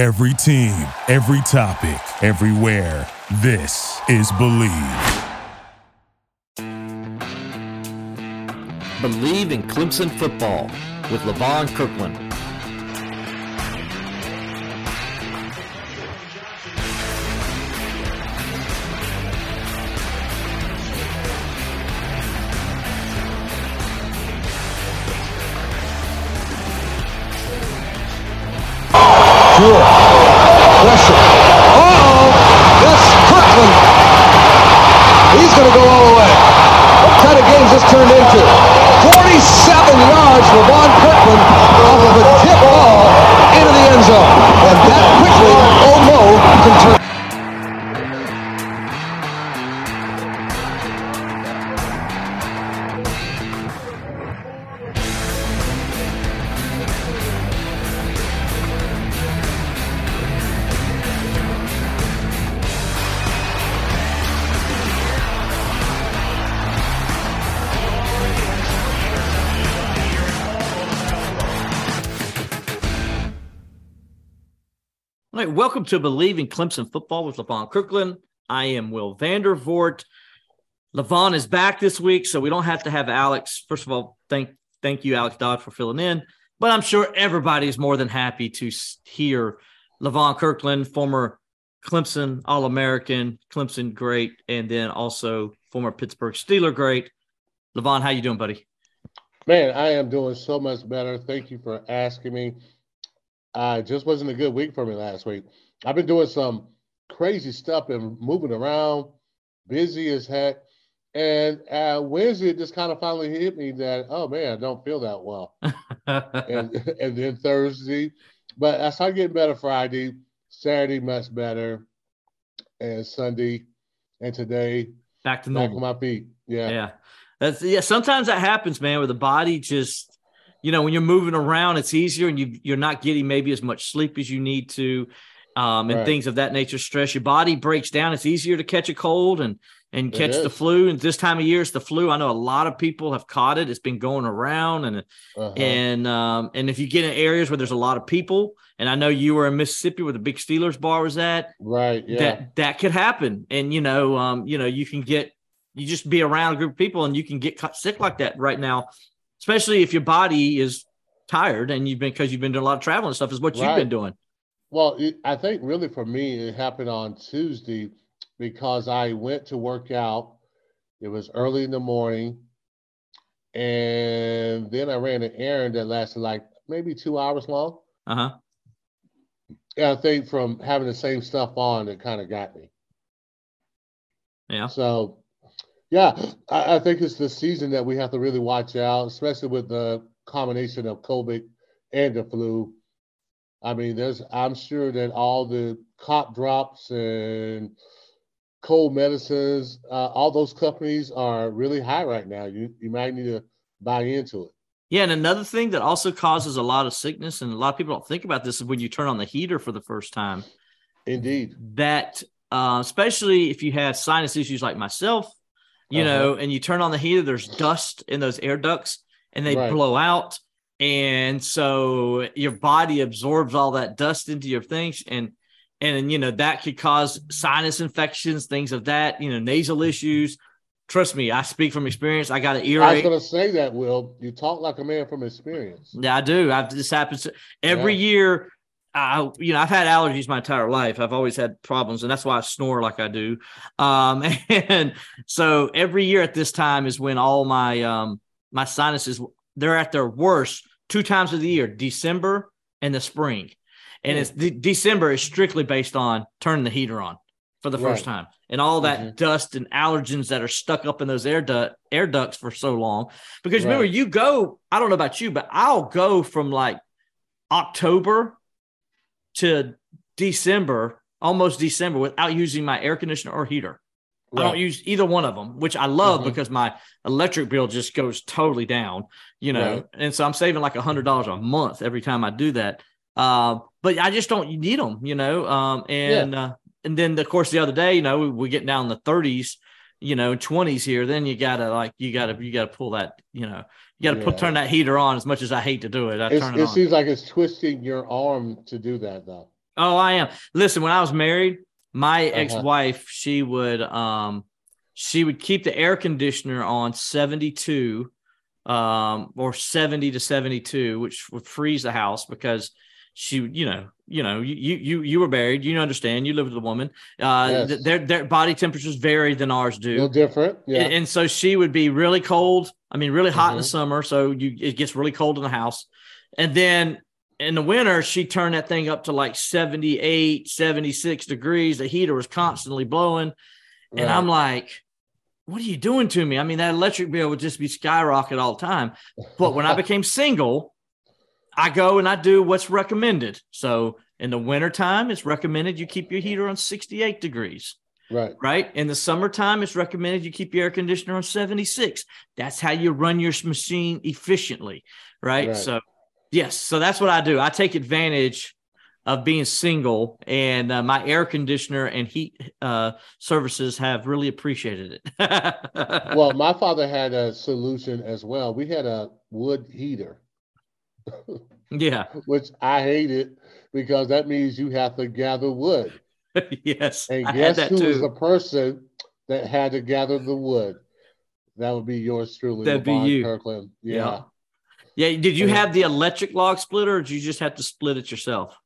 Every team, every topic, everywhere. This is Bleav. Bleav in Clemson football with Levon Kirkland. Welcome to Bleav in Clemson football with Levon Kirkland. I am Will Vandervoort. Levon is back this week, so we don't have to have Alex. First of all, thank thank you, Alex Dodd, for filling in. But I'm sure everybody is more than happy to hear Levon Kirkland, former Clemson All American, Clemson great, and then also former Pittsburgh Steeler great. Levon, how you doing, buddy? Man, I am doing so much better. Thank you for asking me. Uh, just wasn't a good week for me last week. I've been doing some crazy stuff and moving around, busy as heck. And uh, Wednesday, it just kind of finally hit me that, oh man, I don't feel that well. and, and then Thursday, but I started getting better Friday, Saturday, much better, and Sunday, and today, back to back normal. on my feet. Yeah. Yeah. That's yeah. Sometimes that happens, man, where the body just, you know, when you're moving around, it's easier and you you're not getting maybe as much sleep as you need to, um, and Right. things of that nature. Stress your body breaks down. It's easier to catch a cold and and catch the flu. And this time of year, it's the flu. I know a lot of people have caught it. It's been going around, and Uh-huh. and um, and if you get in areas where there's a lot of people, and I know you were in Mississippi where the big Steelers bar was at, right. Yeah. that that could happen and you know um you know you can get you just be around a group of people and you can get sick like that right now especially if your body is tired and you've been because you've been doing a lot of traveling and stuff is what you've been doing Well, it, I think really for me, it happened on Tuesday because I went to work out. It was early in the morning. And then I ran an errand that lasted like maybe two hours long. uh-huh And I think from having the same stuff on, it kind of got me. yeah So, yeah, I, I think it's the season that we have to really watch out, especially with the combination of COVID and the flu. I mean, there's I'm sure that all the cop drops and cold medicines, uh, all those companies are really high right now. You you might need to buy into it. yeah and another thing that also causes a lot of sickness and a lot of people don't think about this is when you turn on the heater for the first time Indeed. that uh, especially if you have sinus issues like myself, you Uh-huh. know, and you turn on the heater, there's dust in those air ducts and they Right. blow out. And so your body absorbs all that dust into your things and and you know that could cause sinus infections, things of that, you know, nasal issues. Trust me, I speak from experience. I got an earache I was going to say that, Will. You talk like a man from experience. Yeah, I do. I've this happens every Yeah. year. I, you know, I've had allergies my entire life. I've always had problems, and that's why I snore like I do. Um, and so every year at this time is when all my um my sinuses they're at their worst two times of the year, December and the spring. And Hmm. it's de- December is strictly based on turning the heater on for the first Right. time, and all that Mhm. dust and allergens that are stuck up in those air duct air ducts for so long. Because remember, you go. I don't know about you, but I'll go from like October to December, almost December, without using my air conditioner or heater. I don't use either one of them, which I love Mhm. because my electric bill just goes totally down, you know. Right. And so I'm saving like a hundred dollars a month every time I do that. Uh, but I just don't need them, you know. Um, and uh, and then of course the other day, you know, we, we get down in the 30s, you know, 20s here. Then you gotta like you gotta you gotta pull that, you know, you gotta put turn that heater on. As much as I hate to do it, I It's, turn it, it seems like it's twisting your arm to do that, though. Oh, I am. Listen, when I was married, my Uh-huh. ex-wife, she would um she would keep the air conditioner on 72 um or 70 to 72, which would freeze the house because she you know, you know, you you you were married, you understand, you live with a woman. Uh Yes. th- their their body temperatures vary than ours do. No different. Yeah. And, and so she would be really cold. I mean, really hot in the Mhm. summer. So you it gets really cold in the house. And then in the winter, she turned that thing up to like 78, 76 degrees. The heater was constantly blowing. And Right. I'm like, what are you doing to me? I mean, that electric bill would just be skyrocket all the time. But when I became single, I go and I do what's recommended. So in the wintertime, it's recommended you keep your heater on 68 degrees right. right? In the summertime, it's recommended you keep your air conditioner on 76. That's how you run your machine efficiently, right? Right. So, yes, so that's what I do. I take advantage of being single, and uh, my air conditioner and heat uh, services have really appreciated it. Well, my father had a solution as well. We had a wood heater, yeah, which I hated because that means you have to gather wood. yes, And guess who was the person that had to gather the wood? That would be yours truly. That'd be you. Kirkland. Yeah. Yeah. Yeah, did you Yeah. have the electric log splitter, or did you just have to split it yourself?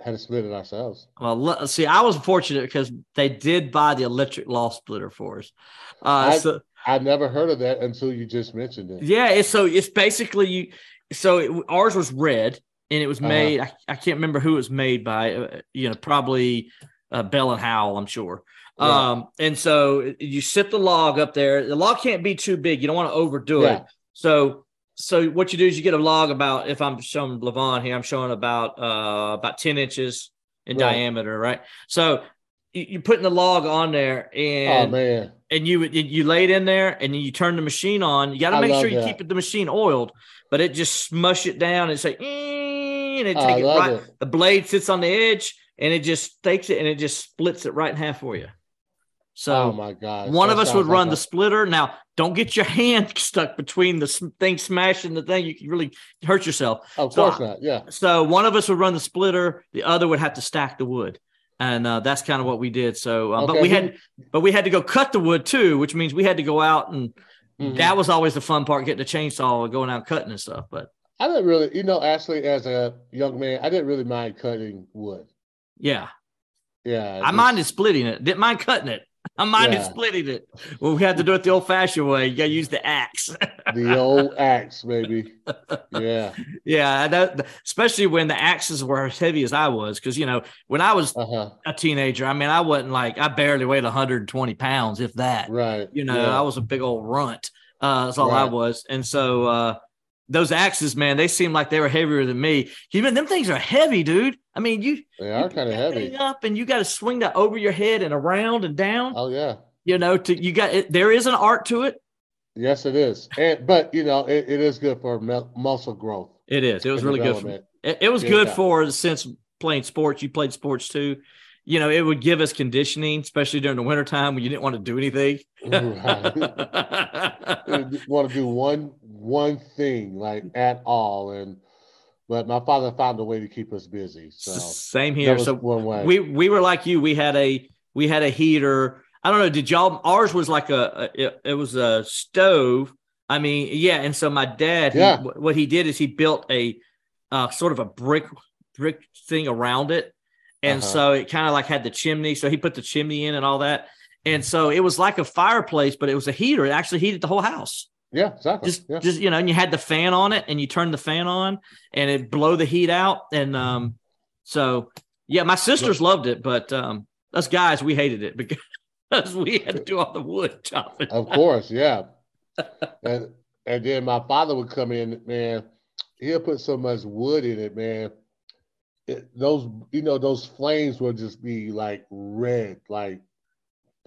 Had to split it ourselves. Well, see, I was fortunate because they did buy the electric log splitter for us. Uh, I- so I never heard of that until you just mentioned it. yeah, it's so it's basically you. So it, ours was red, and it was Uh-huh. made. I, I can't remember who it was made by. Uh, you know, probably uh, Bell and Howell, I'm sure. Right. Um, and so you sit the log up there. The log can't be too big. You don't want to overdo Yeah. it. So so what you do is you get a log about if I'm showing Levon here, I'm showing about uh about 10 inches in Right. diameter, right? So you, you're putting the log on there Oh and man. and you you- lay it in there and then you turn the machine on. You got to make sure you that. keep the machine oiled, but it just smush it down and say and it take it right. it. The blade sits on the edge and it just takes it and it just splits it right in half for you. So oh my god. one of us would run like the splitter. Now, don't get your hand stuck between the thing smashing the thing. You can really hurt yourself. Of so course not. Yeah. So one of us would run the splitter. The other would have to stack the wood, and uh, that's kind of what we did. So, uh, but we had, but we had to go cut the wood too, which means we had to go out and Mhm. that was always the fun part, getting the chainsaw and going out cutting and stuff. But I didn't really, you know, actually, as a young man, I didn't really mind cutting wood. yeah, Yeah. I just- minded splitting it. Didn't mind cutting it. I minded Yeah. splitting it. Well, we had to do it the old-fashioned way. You got to use the axe. the old axe, baby. Yeah. Yeah, that, especially when the axes were as heavy as I was, because you know when I was Uh huh. a teenager, I mean I wasn't like I barely weighed 120 pounds, if that. Right. You know, Yeah. I was a big old runt. Uh, that's all I was, and so uh, those axes, man, they seemed like they were heavier than me. Even them things are heavy, dude. I mean, you They are kind of heavy. up, and you got to swing that over your head and around and down. Oh yeah. You know, to you got it. There is an art to it. Yes, it is. And but you know, it, it is good for mu- muscle growth. It is. It was really good. For. It, it was Yeah. good for since playing sports. You played sports too. You know, it would give us conditioning, especially during the wintertime when you didn't want to do anything. Right. want to do one one thing like at all, and but my father found a way to keep us busy. So Same here. So one way. we we were like you. We had a we had a heater. I don't know. Did y'all? Ours was like a, a it, it was a stove. I mean, yeah. And so my dad, he- Yeah. wh- what he did is he built a uh, sort of a brick brick thing around it, and Uh-huh. so it kind of like had the chimney. So he put the chimney in and all that. And so it was like a fireplace, but it was a heater. It actually heated the whole house. Yeah, exactly. Just, yeah. just you know, and you had the fan on it, and you turned the fan on, and it blow the heat out. And um, so yeah, my sisters loved it, but um, us guys we hated it because we had to do all the wood chopping. Of course, yeah. and and then my father would come in, man. He'll put so much wood in it, man. It, those, you know, those flames will just be like red, like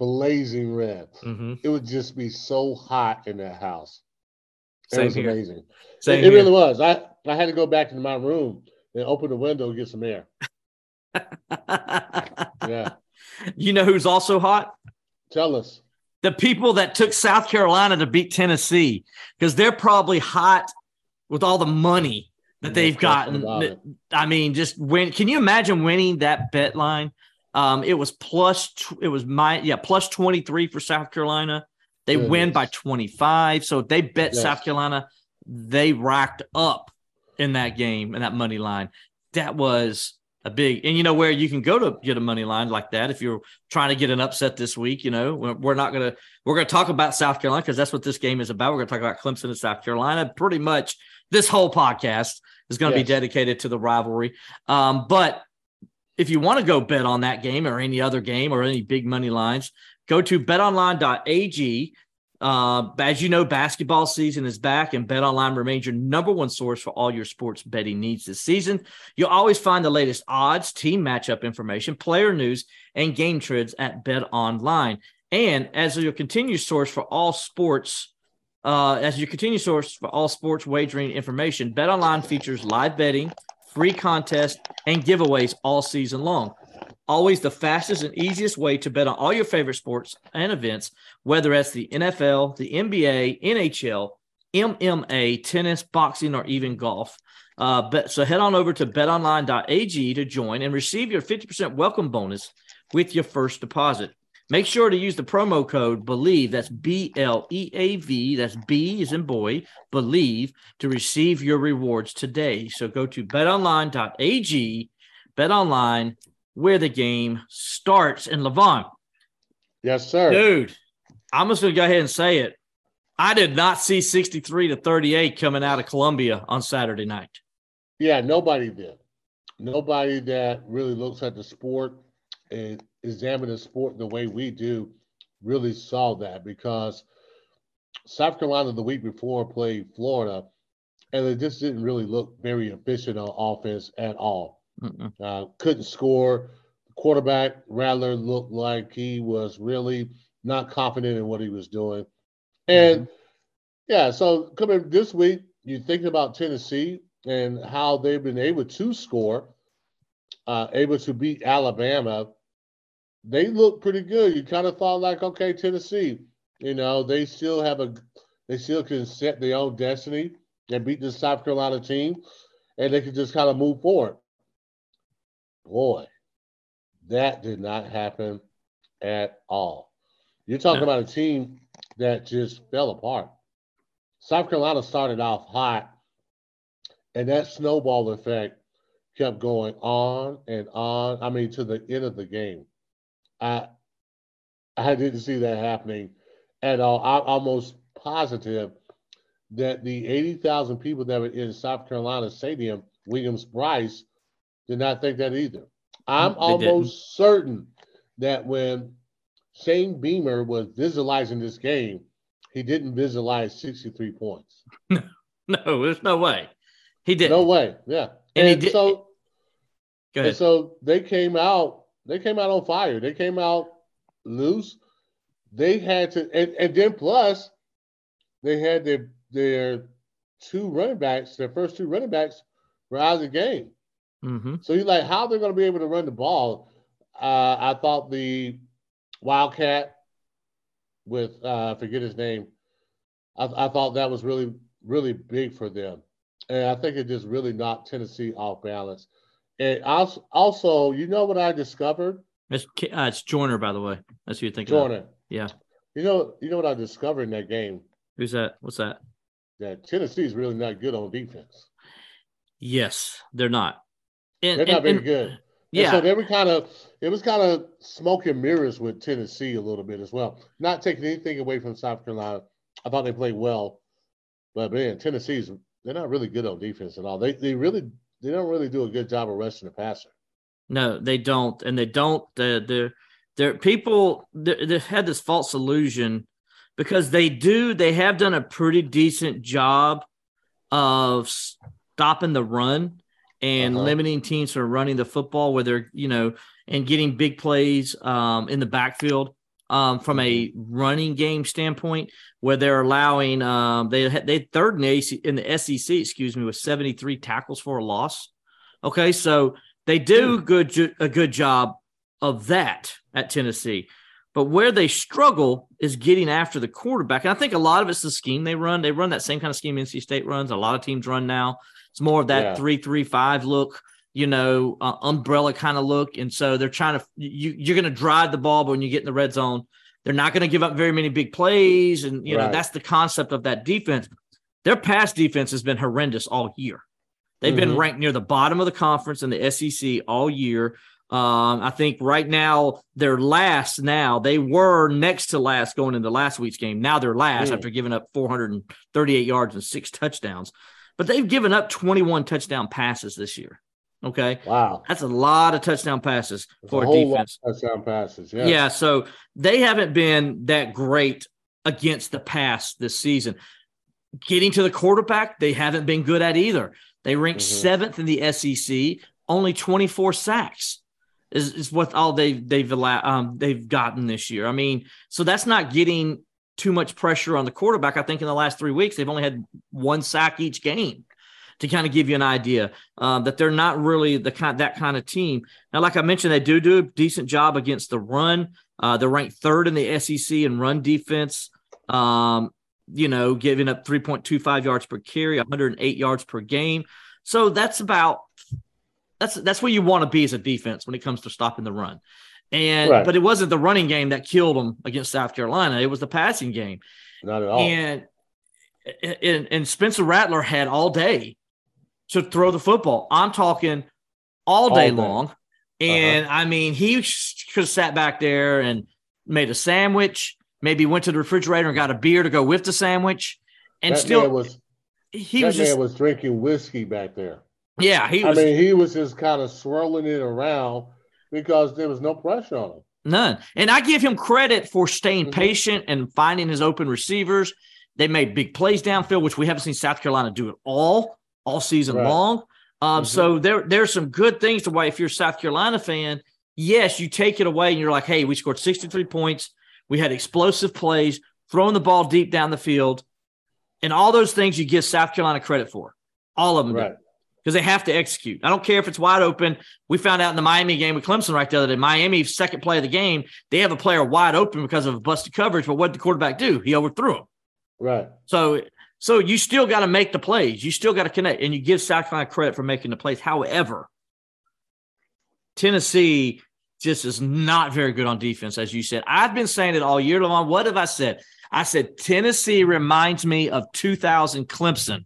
blazing red. Mm-hmm. It would just be so hot in that house. It Same was here. amazing. Same it, it really was. I I had to go back into my room and open the window and get some air. Yeah, you know who's also hot? tell us. The people that took South Carolina to beat Tennessee because they're probably hot with all the money that they've gotten. I mean, just win. Can you imagine winning that bet line? Um, it was plus. It was my yeah plus twenty three for South Carolina. They Goodness. win by twenty five. So they bet yes. South Carolina. They racked up in that game and that money line. That was a big and you know where you can go to get a money line like that if you're trying to get an upset this week you know we're not going to we're going to talk about south carolina because that's what this game is about we're going to talk about clemson and south carolina pretty much this whole podcast is going to yes. be dedicated to the rivalry um, but if you want to go bet on that game or any other game or any big money lines go to betonline.ag uh, as you know, basketball season is back, and BetOnline remains your number one source for all your sports betting needs this season. You'll always find the latest odds, team matchup information, player news, and game trends at BetOnline. And as your continued source for all sports, uh, as your continued source for all sports wagering information, BetOnline features live betting, free contests, and giveaways all season long. Always the fastest and easiest way to bet on all your favorite sports and events, whether it's the NFL, the NBA, NHL, MMA, tennis, boxing, or even golf. Uh, but, so head on over to betonline.ag to join and receive your 50% welcome bonus with your first deposit. Make sure to use the promo code BLEAV, that's B L E A V, that's B is in boy, BLEAV, to receive your rewards today. So go to betonline.ag, betonline, where the game starts. And Levon. Yes, sir. Dude, I'm just going to go ahead and say it. I did not see 63 to 38 coming out of Columbia on Saturday night. Yeah, nobody did. Nobody that really looks at the sport and examine the sport the way we do really saw that because South Carolina the week before played Florida and it just didn't really look very efficient on offense at all. Uh, couldn't score. Quarterback Rattler looked like he was really not confident in what he was doing. And mm-hmm. yeah, so coming this week, you think about Tennessee and how they've been able to score, uh, able to beat Alabama. They look pretty good. You kind of thought like, okay, Tennessee, you know, they still have a, they still can set their own destiny and beat the South Carolina team, and they can just kind of move forward. Boy, that did not happen at all. You're talking about a team that just fell apart. South Carolina started off hot, and that snowball effect kept going on and on. I mean, to the end of the game. I I didn't see that happening at all. I'm almost positive that the 80,000 people that were in South Carolina Stadium, Williams-Brice, did not think that either. I'm they almost didn't. certain that when Shane Beamer was visualizing this game, he didn't visualize 63 points. no, there's no way. He did. No way. Yeah. And, and he did. So, and so they came out, they came out on fire. They came out loose. They had to, and, and then plus, they had their their two running backs, their first two running backs were out of the game. Mm-hmm. So you're like, how they're going to be able to run the ball? Uh, I thought the Wildcat with uh, forget his name. I, I thought that was really really big for them, and I think it just really knocked Tennessee off balance. And also, also you know what I discovered? It's, uh, it's Joyner, by the way. That's who you're thinking. Joyner. Of. Yeah. You know, you know what I discovered in that game? Who's that? What's that? That Tennessee is really not good on defense. Yes, they're not. And, They're not very and, good. Yeah. And so they were kind of it was kind of smoke and mirrors with Tennessee a little bit as well. Not taking anything away from South Carolina. I thought they played well, but man, Tennessee's they're not really good on defense at all. They they really they don't really do a good job of rushing the passer. No, they don't, and they don't. They're they're, they're people. They're, they've had this false illusion because they do. They have done a pretty decent job of stopping the run and uh-huh. limiting teams from running the football where they're, you know, and getting big plays um, in the backfield um, from a mm-hmm. running game standpoint, where they're allowing um, they they third in the, AC, in the SEC, excuse me, with 73 tackles for a loss. Okay, so they do hmm. good a good job of that at Tennessee. But where they struggle is getting after the quarterback. And I think a lot of it's the scheme they run. They run that same kind of scheme NC State runs. A lot of teams run now. It's more of that Yeah. three three five look, you know, uh, umbrella kind of look. And so they're trying to you you're going to drive the ball, but when you get in the red zone, they're not going to give up very many big plays. And you know that's the concept of that defense. Their pass defense has been horrendous all year. They've been Mhm. ranked near the bottom of the conference in the SEC all year. Um, I think right now they're last. Now they were next to last going into last week's game. Now they're last Mm. after giving up 438 yards and six touchdowns. But they've given up 21 touchdown passes this year. Okay, Wow. that's a lot of touchdown passes There's for a defense. lot of touchdown passes. Yeah. Yeah, so they haven't been that great against the pass this season. Getting to the quarterback, they haven't been good at either. They ranked Mhm. seventh in the SEC, only 24 sacks is, is what all they've they've allowed um, they've gotten this year. I mean, so that's not getting too much pressure on the quarterback. I think in the last three weeks they've only had one sack each game to kind of give you an idea uh, that they're not really the kind that kind of team. Now, like I mentioned, they do do a decent job against the run. Uh, they're ranked third in the SEC in run defense. Um, you know, giving up 3.25 yards per carry, 108 yards per game. So that's about that's that's where you want to be as a defense when it comes to stopping the run. And Right. but it wasn't the running game that killed them against South Carolina. It was the passing game. Not at all. And, and and Spencer Rattler had all day to throw the football. I'm talking all All day day. long. And I mean, he could have sat back there and made a sandwich, maybe went to the refrigerator and got a beer to go with the sandwich. And that still, was he was just, was drinking whiskey back there. yeah, he I mean, he was just kind of swirling it around because there was no pressure on him. None. And I give him credit for staying Mhm. patient and finding his open receivers. They made big plays downfield, which we haven't seen South Carolina do at all all season Right. long. Um, Mhm. So there there's some good things to why if you're a South Carolina fan, yes, you take it away and you're like, hey, we scored 63 points. We had explosive plays, throwing the ball deep down the field, and all those things you give South Carolina credit for. All of them do Right. because they have to execute. I don't care if it's wide open. We found out in the Miami game with Clemson right the other day. Miami second play of the game, they have a player wide open because of a busted coverage. But what did the quarterback do? He overthrew him. Right. So, so you still got to make the plays. You still got to connect, and you give South Carolina credit for making the plays. However, Tennessee just is not very good on defense, as you said. I've been saying it all year long. What have I said? I said Tennessee reminds me of 2000 Clemson.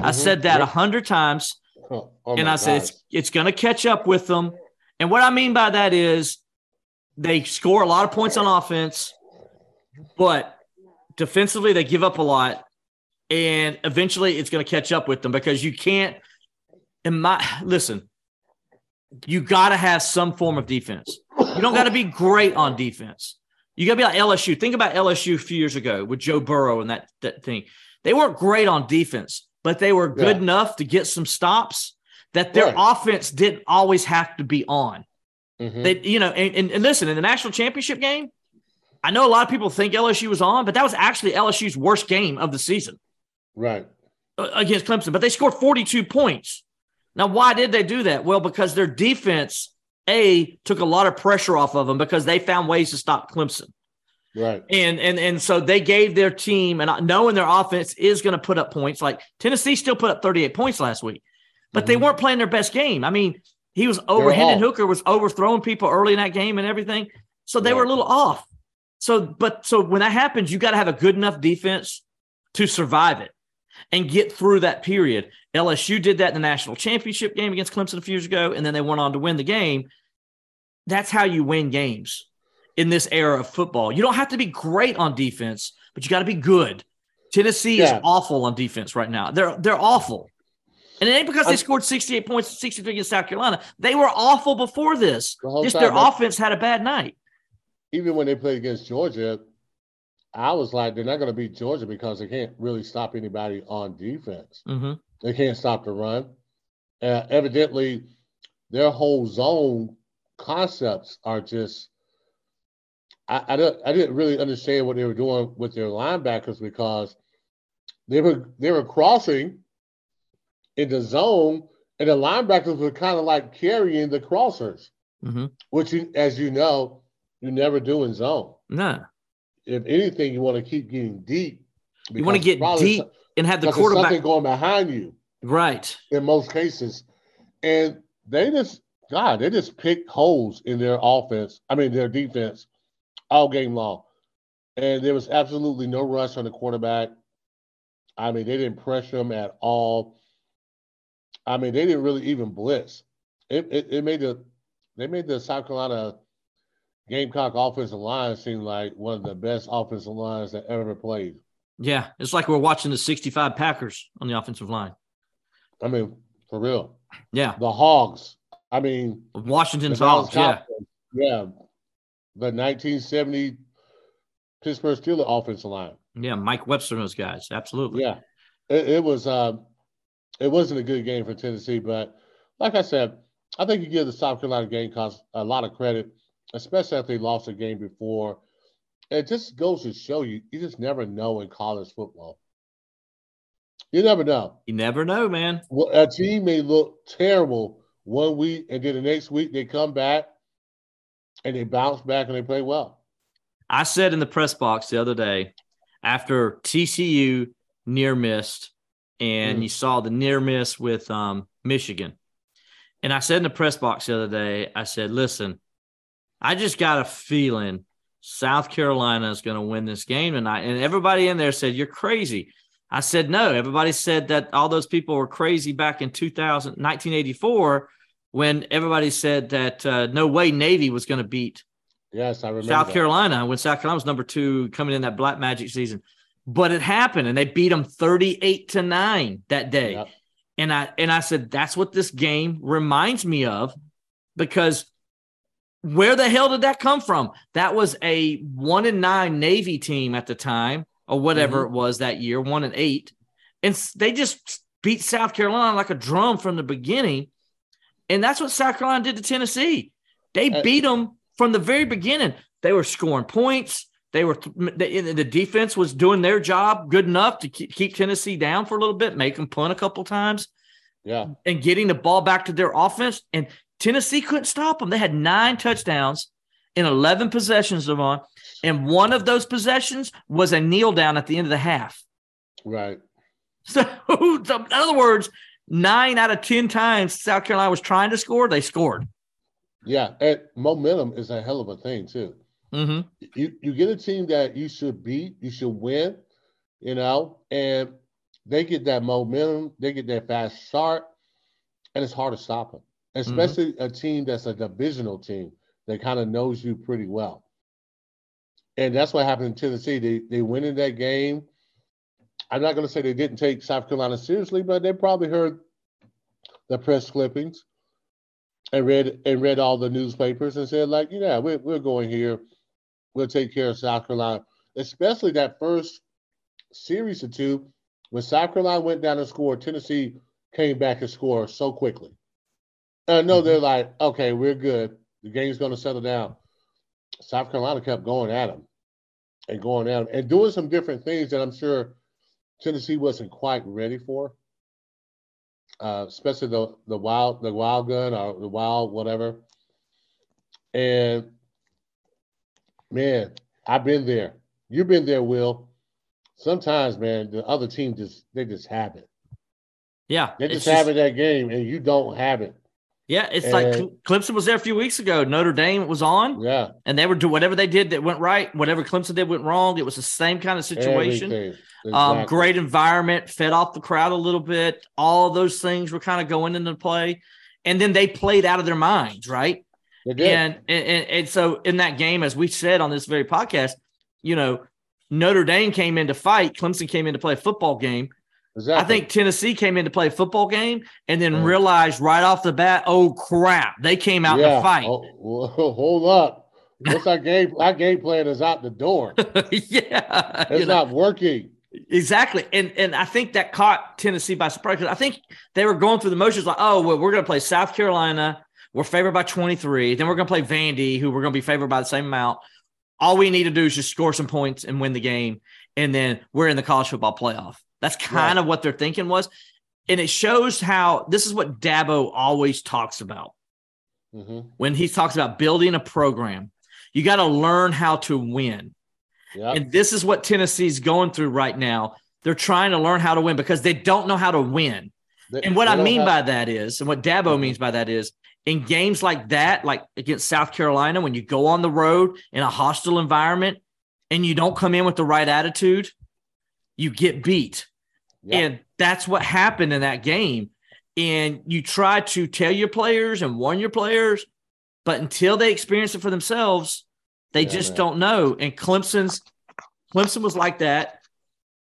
I Mhm. said that a hundred times Oh, oh and I said it's it's going to catch up with them. And what I mean by that is they score a lot of points on offense, but defensively they give up a lot, and eventually it's going to catch up with them because you can't. In my listen, you got to have some form of defense. You don't got to be great on defense. You got to be like LSU. Think about LSU a few years ago with Joe Burrow and that that thing. They weren't great on defense, but they were good Yeah. enough to get some stops that their Right. offense didn't always have to be on. Mhm. They, you know, and, and, and listen, in the national championship game, I know a lot of people think LSU was on, but that was actually LSU's worst game of the season right. uh, against Clemson. But they scored 42 points. Now, why did they do that? Well, because their defense, A, took a lot of pressure off of them because they found ways to stop Clemson. Right. And and and so they gave their team and knowing their offense is going to put up points. Like Tennessee still put up 38 points last week, but they Mhm. weren't playing their best game. I mean, he was over Hendon. Hooker was overthrowing people early in that game and everything. So they were a little off. So but so when that happens, you got to have a good enough defense to survive it and get through that period. LSU did that in the national championship game against Clemson a few years ago, and then they went on to win the game. That's how you win games in this era of football. You don't have to be great on defense, but you got to be good. Tennessee Yeah. is awful on defense right now. They're they're awful. And it ain't because they scored 68 points, 63 against South Carolina. They were awful before this. The Just their offense had a bad night. Even when they played against Georgia, I was like, they're not going to beat Georgia because they can't really stop anybody on defense. hmm They can't stop the run. Uh, evidently, their whole zone concepts are just. I, I don't. I didn't really understand what they were doing with their linebackers because they were they were crossing in the zone, and the linebackers were kind of like carrying the crossers, hmm which, you, as you know, you never do in zone. No. If anything, you want to keep getting deep. You want to get deep and have the quarterback something going behind you. Right. in most cases. And they just, God, they just picked holes in their offense. I mean, their defense all game long. And there was absolutely no rush on the quarterback. I mean, they didn't pressure him at all. I mean, they didn't really even blitz. It, it, it made the they made the South Carolina Gamecock offensive line seemed like one of the best offensive lines that ever played. Yeah. It's like we're watching the 65 Packers on the offensive line. I mean, for real. Yeah. The Hogs. I mean, Washington's Hogs. Yeah. Yeah. The 1970 Pittsburgh Steelers offensive line. Yeah. Mike Webster and those guys. Absolutely. Yeah. It, it was uh, it wasn't a good game for Tennessee, but like I said, I think you give the South Carolina Gamecocks a lot of credit, especially if they lost a game before. It just goes to show you, you just never know in college football. You never know. You never know, man. Well, a team may look terrible one week, and then the next week they come back and they bounce back and they play well. I said in the press box the other day after TCU near missed, and Mm. you saw the near miss with um, Michigan. And I said in the press box the other day, I said, listen, I just got a feeling South Carolina is going to win this game tonight. And everybody in there said, you're crazy. I said, no. Everybody said that all those people were crazy back in 2000, 1984 when everybody said that uh, no way Navy was going to beat Yes, I remember. South that. Carolina when South Carolina was number two coming in that Black Magic season. But it happened and they beat them 38 to 9 that day. Yep. And I and I said that's what this game reminds me of because where the hell did that come from? That was a 1 and 9 Navy team at the time or whatever it was that year, 1 and 8. And they just beat South Carolina like a drum from the beginning. And that's what South Carolina did to Tennessee. They Uh, beat them from the very beginning. They were scoring points. They were the, the defense was doing their job good enough to keep, keep Tennessee down for a little bit, make them punt a couple times, Yeah. and getting the ball back to their offense. And Tennessee couldn't stop them. They had nine touchdowns in eleven possessions of on, and one of those possessions was a kneel down at the end of the half. Right. So, in other words, nine out of ten times South Carolina was trying to score, they scored. Yeah. And momentum is a hell of a thing, too. Mm-hmm. you you get a team that you should beat, you should win, you know, and they get that momentum, they get that fast start, and it's hard to stop them. Mm-hmm. Especially a team that's a divisional team that kind of knows you pretty well. And that's what happened in Tennessee. They they went in that game. I'm not going to say they didn't take South Carolina seriously, but they probably heard the press clippings and read and read all the newspapers and said like, yeah, we're we're going here we'll take care of South Carolina, especially that first series or two. When South Carolina went down and scored, Tennessee came back and scored so quickly. I know they're like, okay, we're good. The game's going to settle down. South Carolina kept going at them and going at them and doing some different things that I'm sure Tennessee wasn't quite ready for. Uh, especially the the wild the wild gun or the wild whatever. And man, I've been there. You've been there, Will. Sometimes, man, the other team just they just have it. Yeah, They just have it that game, and you don't have it. Yeah, it's like And- Cle- Clemson was there a few weeks ago. Notre Dame was on, Yeah, and they were do whatever they did that went right. Whatever Clemson did went wrong. It was the same kind of situation. everything. Um, great environment, fed off the crowd a little bit. All of those things were kind of going into play, and then they played out of their minds, right? They did. And, and and and so in that game, as we said on this very podcast, you know, Notre Dame came in to fight. Clemson came in to play a football game. Exactly. I think Tennessee came in to play a football game and then Yeah. realized right off the bat, oh crap, they came out yeah. to fight. Oh, well, hold up. What's our game? Our game plan is out the door. yeah, It's you know, not working. exactly. And and I think that caught Tennessee by surprise because I think they were going through the motions like, oh, well, we're going to play South Carolina. We're favored by 23. Then we're going to play Vandy, who we're going to be favored by the same amount. All we need to do is just score some points and win the game. And then we're in the college football playoff. That's kind of what their thinking was. And it shows how this is what Dabo always talks about. hmm when he talks about building a program. You got to learn how to win. Yeah. And this is what Tennessee's going through right now. They're trying to learn how to win because they don't know how to win. They- And what I mean have- by that is, and what Dabo Mhm. means by that is, in games like that, like against South Carolina, when you go on the road in a hostile environment and you don't come in with the right attitude, you get beat. Yeah. And that's what happened in that game. And you try to tell your players and warn your players, but until they experience it for themselves, they Yeah, just man. don't know. And Clemson's Clemson was like that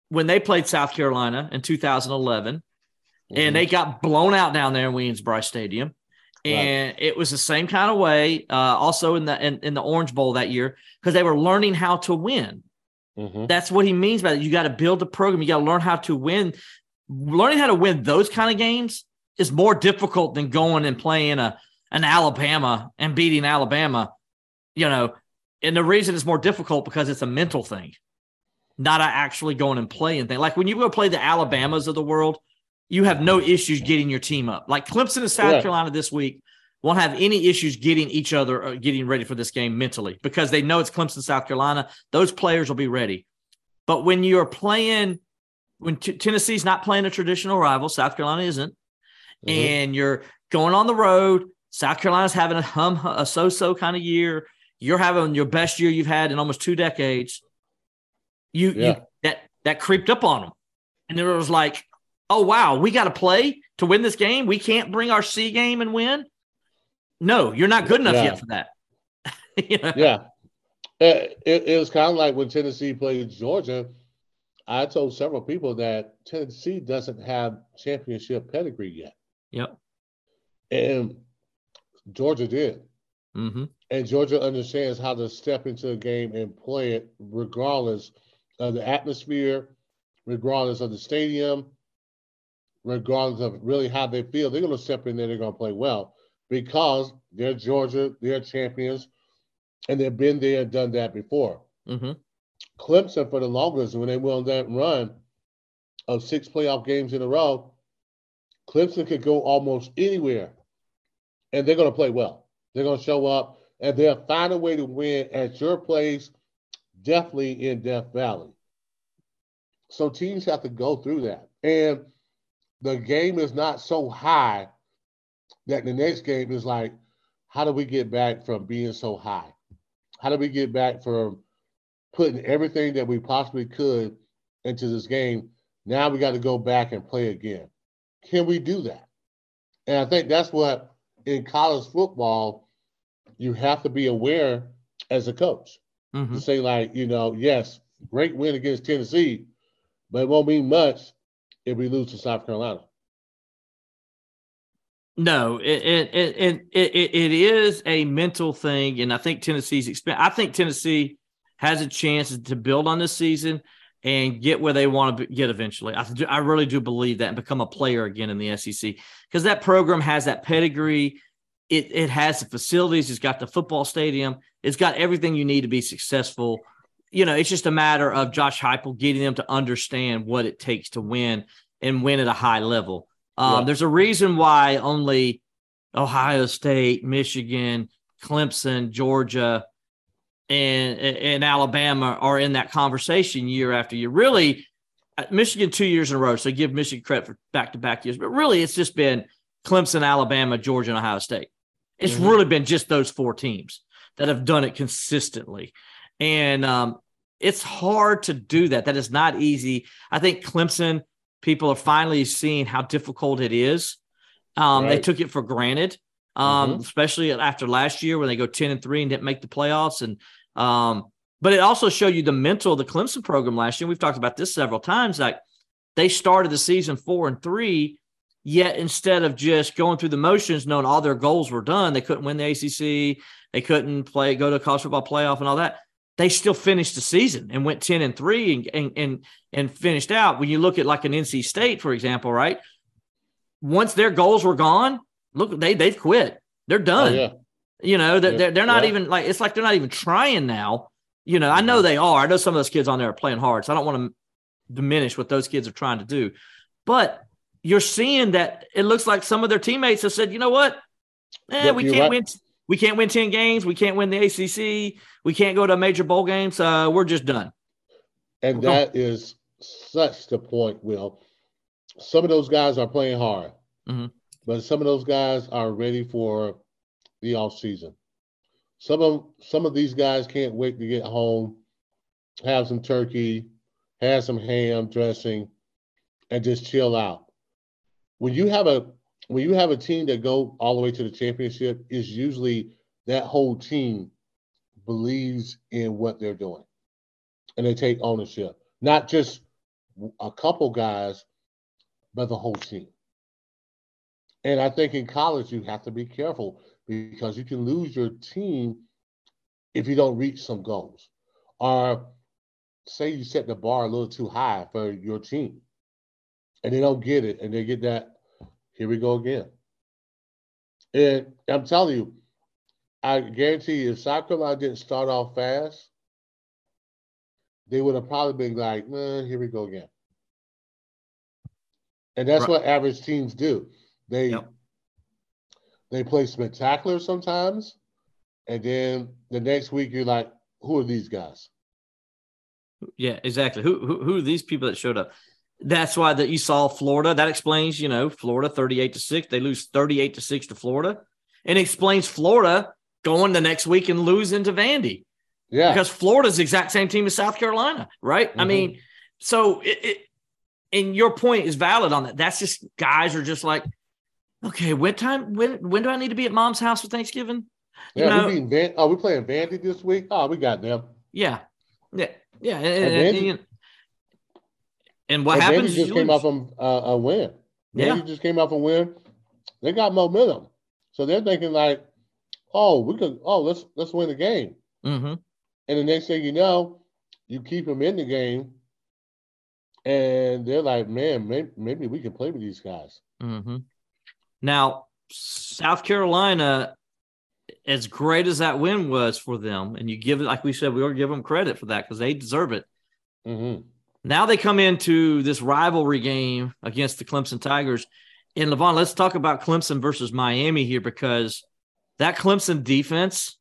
when they played South Carolina in 2011 Mhm. and they got blown out down there in Williams-Brice Stadium. Right. And it was the same kind of way, uh, also in the in, in the Orange Bowl that year, because they were learning how to win. Mhm. That's what he means by that. You got to build a program. You got to learn how to win. Learning how to win those kind of games is more difficult than going and playing a an Alabama and beating Alabama. You know, and the reason it's more difficult because it's a mental thing, not actually going and playing thing. Like when you go play the Alabamas of the world, you have no issues getting your team up. Like Clemson and South Right. Carolina this week won't have any issues getting each other uh, getting ready for this game mentally because they know it's Clemson, South Carolina. Those players will be ready. But when you're playing, when T- Tennessee's not playing a traditional rival, South Carolina isn't, Mhm. and you're going on the road, South Carolina's having a hum, a so-so kind of year. You're having your best year you've had in almost two decades. You, Yeah. you that that creeped up on them, and it was like, oh wow, we got to play to win this game. We can't bring our C game and win. No, you're not good enough Yeah. yet for that. You know? Yeah. It, it was kind of like when Tennessee played Georgia. I told several people that Tennessee doesn't have championship pedigree yet. Yep. And Georgia did. hmm And Georgia understands how to step into a game and play it regardless of the atmosphere, regardless of the stadium, regardless of really how they feel. They're going to step in there, they're going to play well because they're Georgia, they're champions, and they've been there and done that before. hmm Clemson, for the longest, when they went on that run of six playoff games in a row, Clemson could go almost anywhere, and they're going to play well. They're going to show up, and they'll find a way to win at your place, definitely in Death Valley. So teams have to go through that, and the game is not so high that the next game is like, how do we get back from being so high? How do we get back from putting everything that we possibly could into this game. Now we got to go back and play again. Can we do that? And I think that's what in college football you have to be aware as a coach hmm to say like, you know, yes, great win against Tennessee, but it won't mean much if we lose to South Carolina. No, it it, it it it is a mental thing, and I think Tennessee's exp- I think Tennessee has a chance to build on this season and get where they want to get eventually. I I really do believe that and become a player again in the SEC because that program has that pedigree. It it has the facilities. It's got the football stadium. It's got everything you need to be successful. You know, it's just a matter of Josh Heupel getting them to understand what it takes to win and win at a high level. Um, Yeah. There's a reason why only Ohio State, Michigan, Clemson, Georgia, and, and Alabama are in that conversation year after year. Really, uh, Michigan two years in a row. So give Michigan credit for back to back years, but really it's just been Clemson, Alabama, Georgia, and Ohio State. It's Mhm. really been just those four teams that have done it consistently. And um, it's hard to do that. That is not easy. I think Clemson people are finally seeing how difficult it is. Um, They took it for granted, um, Mhm. especially after last year when they go 10 and 3 and didn't make the playoffs. And um, but it also showed you the mental of the Clemson program last year. We've talked about this several times. Like they started the season four and three, yet instead of just going through the motions, knowing all their goals were done, they couldn't win the ACC, they couldn't play, go to a college football playoff and all that. They still finished the season and went 10 and 3 and, and and and finished out. When you look at like an NC State, for example, right? Once their goals were gone, look, they they've quit. They're Oh, done. yeah. You know, they're, they're, they're not Yeah. even like it's like they're not even trying now. You know, I know Mhm. they are. I know some of those kids on there are playing hard, so I don't want to diminish what those kids are trying to do. But you're seeing that it looks like some of their teammates have said, you know what? Eh, Yeah, we can't right. win. We can't win 10 games. We can't win the ACC. We can't go to a major bowl game. So we're just done. And that is such the point, Will. Some of those guys are playing hard. Mhm. but some of those guys are ready for the off season. Some of some of these guys can't wait to get home, have some turkey, have some ham dressing, and just chill out. When you have a when you have a team that go all the way to the championship, is usually that whole team believes in what they're doing, and they take ownership. Not just a couple guys, but the whole team. And I think in college you have to be careful because you can lose your team if you don't reach some goals. Or say you set the bar a little too high for your team and they don't get it and they get that, here we go again. And I'm telling you, I guarantee you, if South Carolina didn't start off fast, they would have probably been like, nah, here we go again. And that's Right. what average teams do. They Yep. they play spectacular sometimes, and then the next week you're like, who are these guys? Yeah, exactly. Who, who who are these people that showed up? That's why that you saw Florida. That explains, you know, Florida 38 to 6. They lose 38 to 6 to Florida. And explains Florida going the next week and losing to Vandy. Yeah, because Florida's the exact same team as South Carolina, right? I Mhm. mean, so it, it and your point is valid on that. That's just guys are just like, okay, when time when when do I need to be at mom's house for Thanksgiving? You yeah. know- we Van- oh, we playing Vandy this week. Oh, we got them. Yeah, yeah, yeah. And, And and, and- what And happens? Just came lose. off from uh, a win. Yeah. Vandy just came off a win. They got momentum, so they're thinking like, oh, we could. Oh, let's let's win the game. Mhm. And the next thing you know, you keep them in the game, and they're like, man, maybe, maybe we can play with these guys. hmm Now, South Carolina, as great as that win was for them, and you give it, like we said, we ought to give them credit for that because they deserve it. hmm Now they come into this rivalry game against the Clemson Tigers. And Levon, let's talk about Clemson versus Miami here because that Clemson defense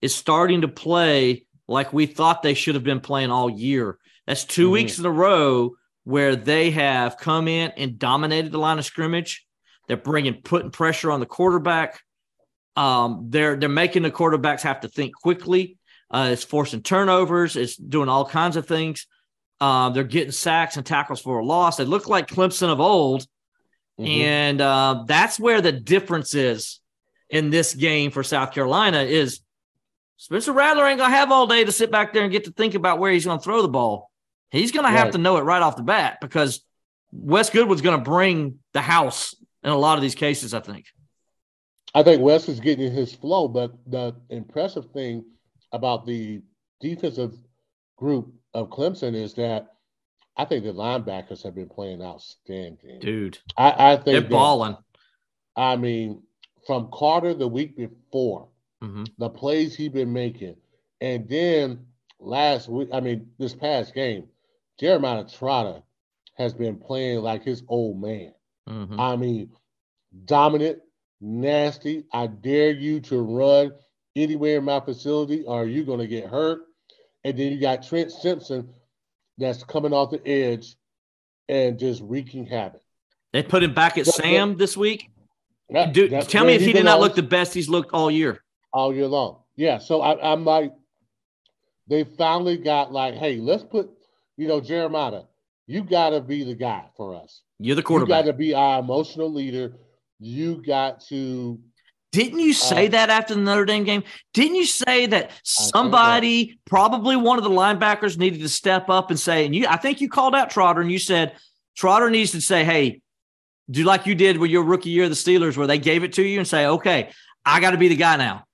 is starting to play like we thought they should have been playing all year. That's 2 Mhm. weeks in a row where they have come in and dominated the line of scrimmage. They're bringing putting pressure on the quarterback. Um, they're they're making the quarterbacks have to think quickly. Uh, it's forcing turnovers. It's doing all kinds of things. Um, they're getting sacks and tackles for a loss. They look like Clemson of old, Mhm. and uh, that's where the difference is in this game for South Carolina. Is Spencer Rattler ain't gonna have all day to sit back there and get to think about where he's gonna throw the ball. He's gonna have to know it right off the bat because Wes Goodwin's gonna bring the house in a lot of these cases. I think. I think Wes is getting his flow, but the impressive thing about the defensive group of Clemson is that I think the linebackers have been playing outstanding. Dude, I, I think they're that- balling. I mean, from Carter the week before, hmm the plays he's been making, and then last week, I mean, this past game, Jeremiah Trotter has been playing like his old man. hmm I mean, dominant, nasty. I dare you to run anywhere in my facility, or you're going to get hurt. And then you got Trent Simpson that's coming off the edge and just wreaking havoc. They put him back at Sam this week. That- Dude, tell me if he did not look the best he's looked all year. all year long. Yeah, so I, I'm like, they finally got like, hey, let's put, you know, Jeremiah, you got to be the guy for us. You're the quarterback. You got to be our emotional leader. You got to Didn't you say Uh, that after the Notre Dame game? Didn't you say that somebody, probably one of the linebackers, needed to step up and say, and you, I think you called out Trotter and you said Trotter needs to say, hey, do like you did with your rookie year of the Steelers, where they gave it to you and say, okay, I got to be the guy now.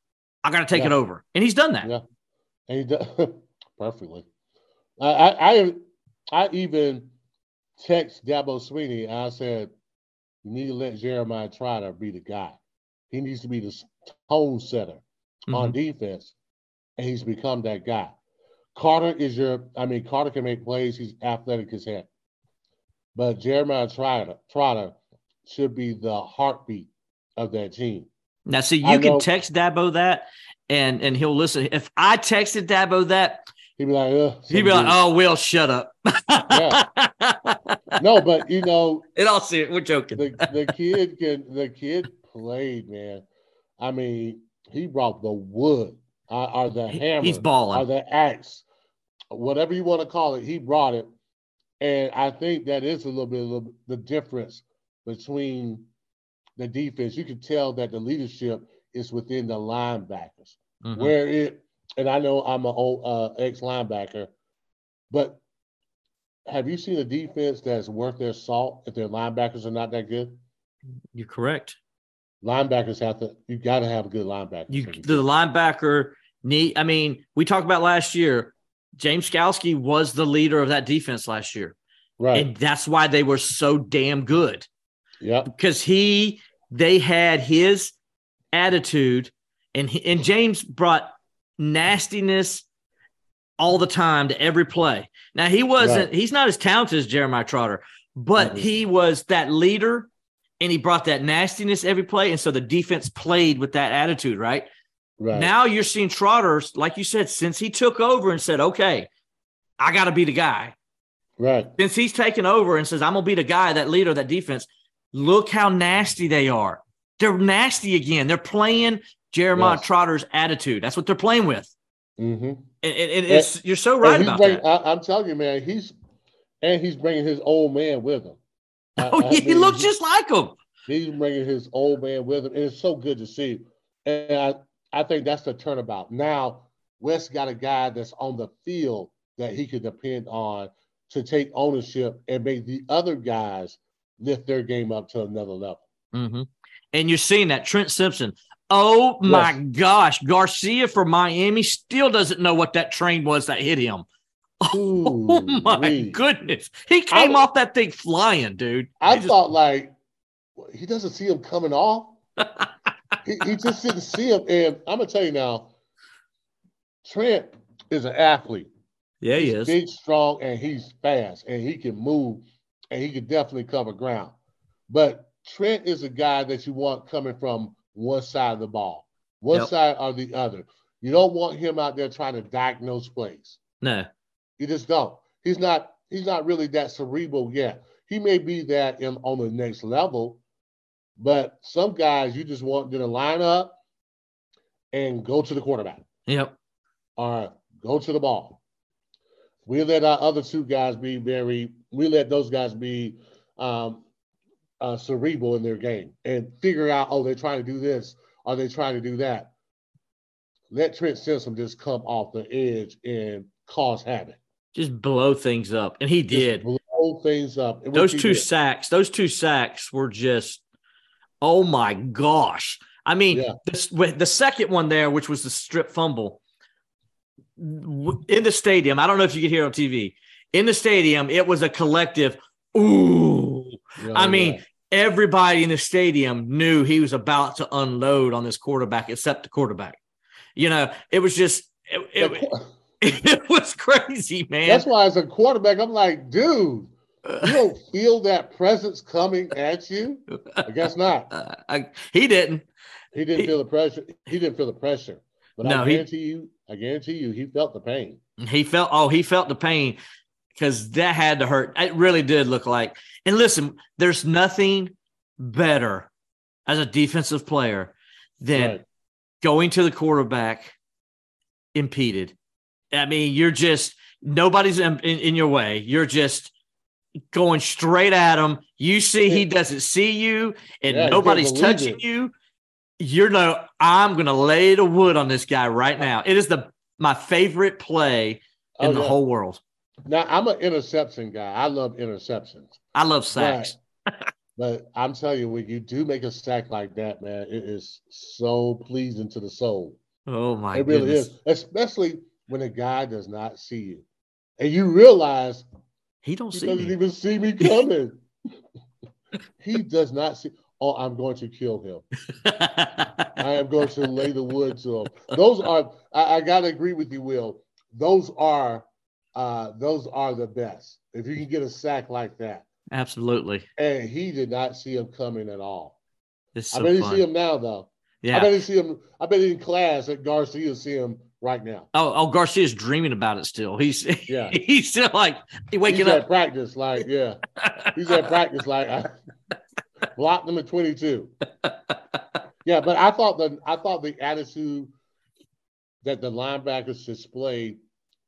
I got to take Yeah. it over. And he's done that. Yeah, and he does perfectly. I, I I I even text Dabo Swinney. And I said, "You need to let Jeremiah Trotter be the guy. He needs to be the tone setter on Mhm. defense, and he's become that guy. Carter is your. I mean, Carter can make plays. He's athletic as heck, but Jeremiah Trotter Trotter should be the heartbeat of that team. Now, see, I you can know- text Dabo that, and and he'll listen. If I texted Dabo that, He'd be like, Ugh, He'd be like, "Oh, Will, shut up." no, but you know, it all see we're joking. the the kid can the kid played, man. I mean, he brought the wood or, or the He- hammer he's balling. or the axe, whatever you want to call it. He brought it, and I think that is a little bit of the- difference between the defense. You can tell that the leadership is within the linebackers Mhm. where it and I know I'm an old uh, ex linebacker, but have you seen a defense that's worth their salt if their linebackers are not that good? You're correct. Linebackers have to. You got to have a good linebacker. You the linebacker need. I mean, we talked about last year. James Skalski was the leader of that defense last year, right? and that's why they were so damn good yep. because he they had his attitude, and he, and James brought nastiness all the time to every play. Now he wasn't. Right. He's not as talented as Jeremiah Trotter, but Mhm. he was that leader. And he brought that nastiness every play. And so the defense played with that attitude, right? Right. Now you're seeing Trotters, like you said, since he took over and said, okay, I got to be the guy. right. Since he's taken over and says, I'm going to be the guy, that leader, that defense, look how nasty they are. They're nasty again. They're playing Jeremiah Yes. Trotter's attitude. That's what they're playing with. Mm-hmm. And, and- you're so right about that. I, I'm telling you, man. He's and he's bringing his old man with him. I- Oh, I he mean, looks just like him. He's bringing his old man with him, and it's so good to see. And I, I think that's the turnabout. Now, Wes got a guy that's on the field that he could depend on to take ownership and make the other guys lift their game up to another level. Mhm. And you're seeing that Trent Simpson. Oh my Yes. gosh, Garcia from Miami still doesn't know what that train was that hit him. Oh my Ooh-wee. goodness, he came I- off that thing flying, dude. I He just- thought like he doesn't see him coming off. he, he just didn't see him. And I'm gonna tell you now, Trent is an athlete. yeah, he he's is. big, strong, and he's fast, and he can move, and he can definitely cover ground. But Trent is a guy that you want coming from one side of the ball, one Yep. side or the other. You don't want him out there trying to diagnose plays. No, You just don't. He's not. He's not really that cerebral yet. He may be that in, on the next level, but some guys you just want them to line up and go to the quarterback yep, or go to the ball. We let our other two guys be very. We let those guys be um, uh, cerebral in their game and figure out. Oh, they're trying to do this. Are they trying to do that? Let Trent Simpson just come off the edge and cause havoc. Just blow things up, and he Just did. blow things up. Those two did. sacks, those two sacks were just, oh my gosh! I mean, Yeah. this, the second one there, which was the strip fumble in the stadium. I don't know if you could hear it on TV. In the stadium, it was a collective. Ooh, know, I mean, yeah. everybody in the stadium knew he was about to unload on this quarterback, except the quarterback. You know, it was just it, it, it was crazy, man. that's why as a quarterback, I'm like, dude, you don't feel that presence coming at you. I guess not. Uh, I, he didn't. He didn't He- feel the pressure. He didn't feel the pressure. But No, I he- guarantee you, I guarantee you, he felt the pain. He felt oh, he felt the pain because that had to hurt. It really did look like. And listen, there's nothing better as a defensive player than Right. going to the quarterback impeded. I mean, you're just nobody's in, in, in your way. You're just going straight at him. You see he doesn't see you, and Yeah, nobody's touching it. you. You're no. I'm gonna lay the wood on this guy right now. It is the my favorite play in Oh, the yeah. whole world. Now I'm an interception guy. I love interceptions. I love sacks. But I'm telling you, when you do make a sack like that, man, it is so pleasing to the soul. Oh my it really goodness. is, especially when a guy does not see you, and you realize He don't he see doesn't me. even see me coming. he does not see. Oh, I'm going to kill him. I am going to lay the wood to him. Those are. I, I gotta agree with you, Will. Those are. Uh, those are the best. If you can get a sack like that, Absolutely. and he did not see him coming at all. It's I so mean, you fun. see him now though. Yeah. I bet he see him. I bet in class at Garcia see him right now. Oh, oh, Garcia's dreaming about it still. He's Yeah. he's still like he waking He's up. at practice, like yeah. He's at practice, like I blocked him at twenty two. Yeah, but I thought the I thought the attitude that the linebackers displayed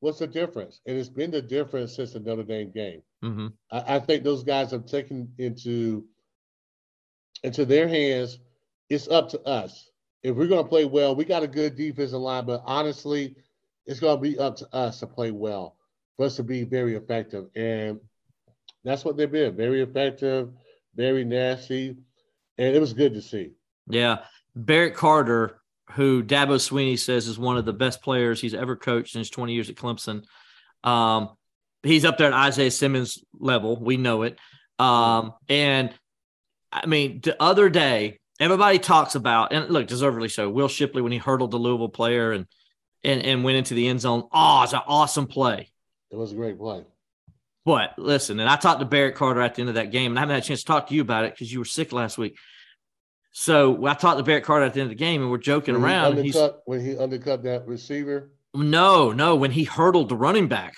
was the difference, and it's been the difference since the Notre Dame game. hmm I, I think those guys have taken into into their hands. It's up to us. If we're going to play well, we got a good defensive line, but honestly, it's going to be up to us to play well for us to be very effective, and that's what they've been. Very effective, very nasty, and it was good to see. Yeah. Barrett Carter, who Dabo Swinney says is one of the best players he's ever coached in his 20 years at Clemson. Um, he's up there at Isaiah Simmons level. We know it. Um, and I mean, the other day, everybody talks about, and look, deservedly so, Will Shipley when he hurdled the Louisville player and and, and went into the end zone. Oh, it's an awesome play. It was a great play. But listen, and I talked to Barrett Carter at the end of that game, and I haven't had a chance to talk to you about it because you were sick last week. So I talked to Barrett Carter at the end of the game, and we're joking When he around. he's undercut, when he undercut that receiver, no, no, when he hurdled the running back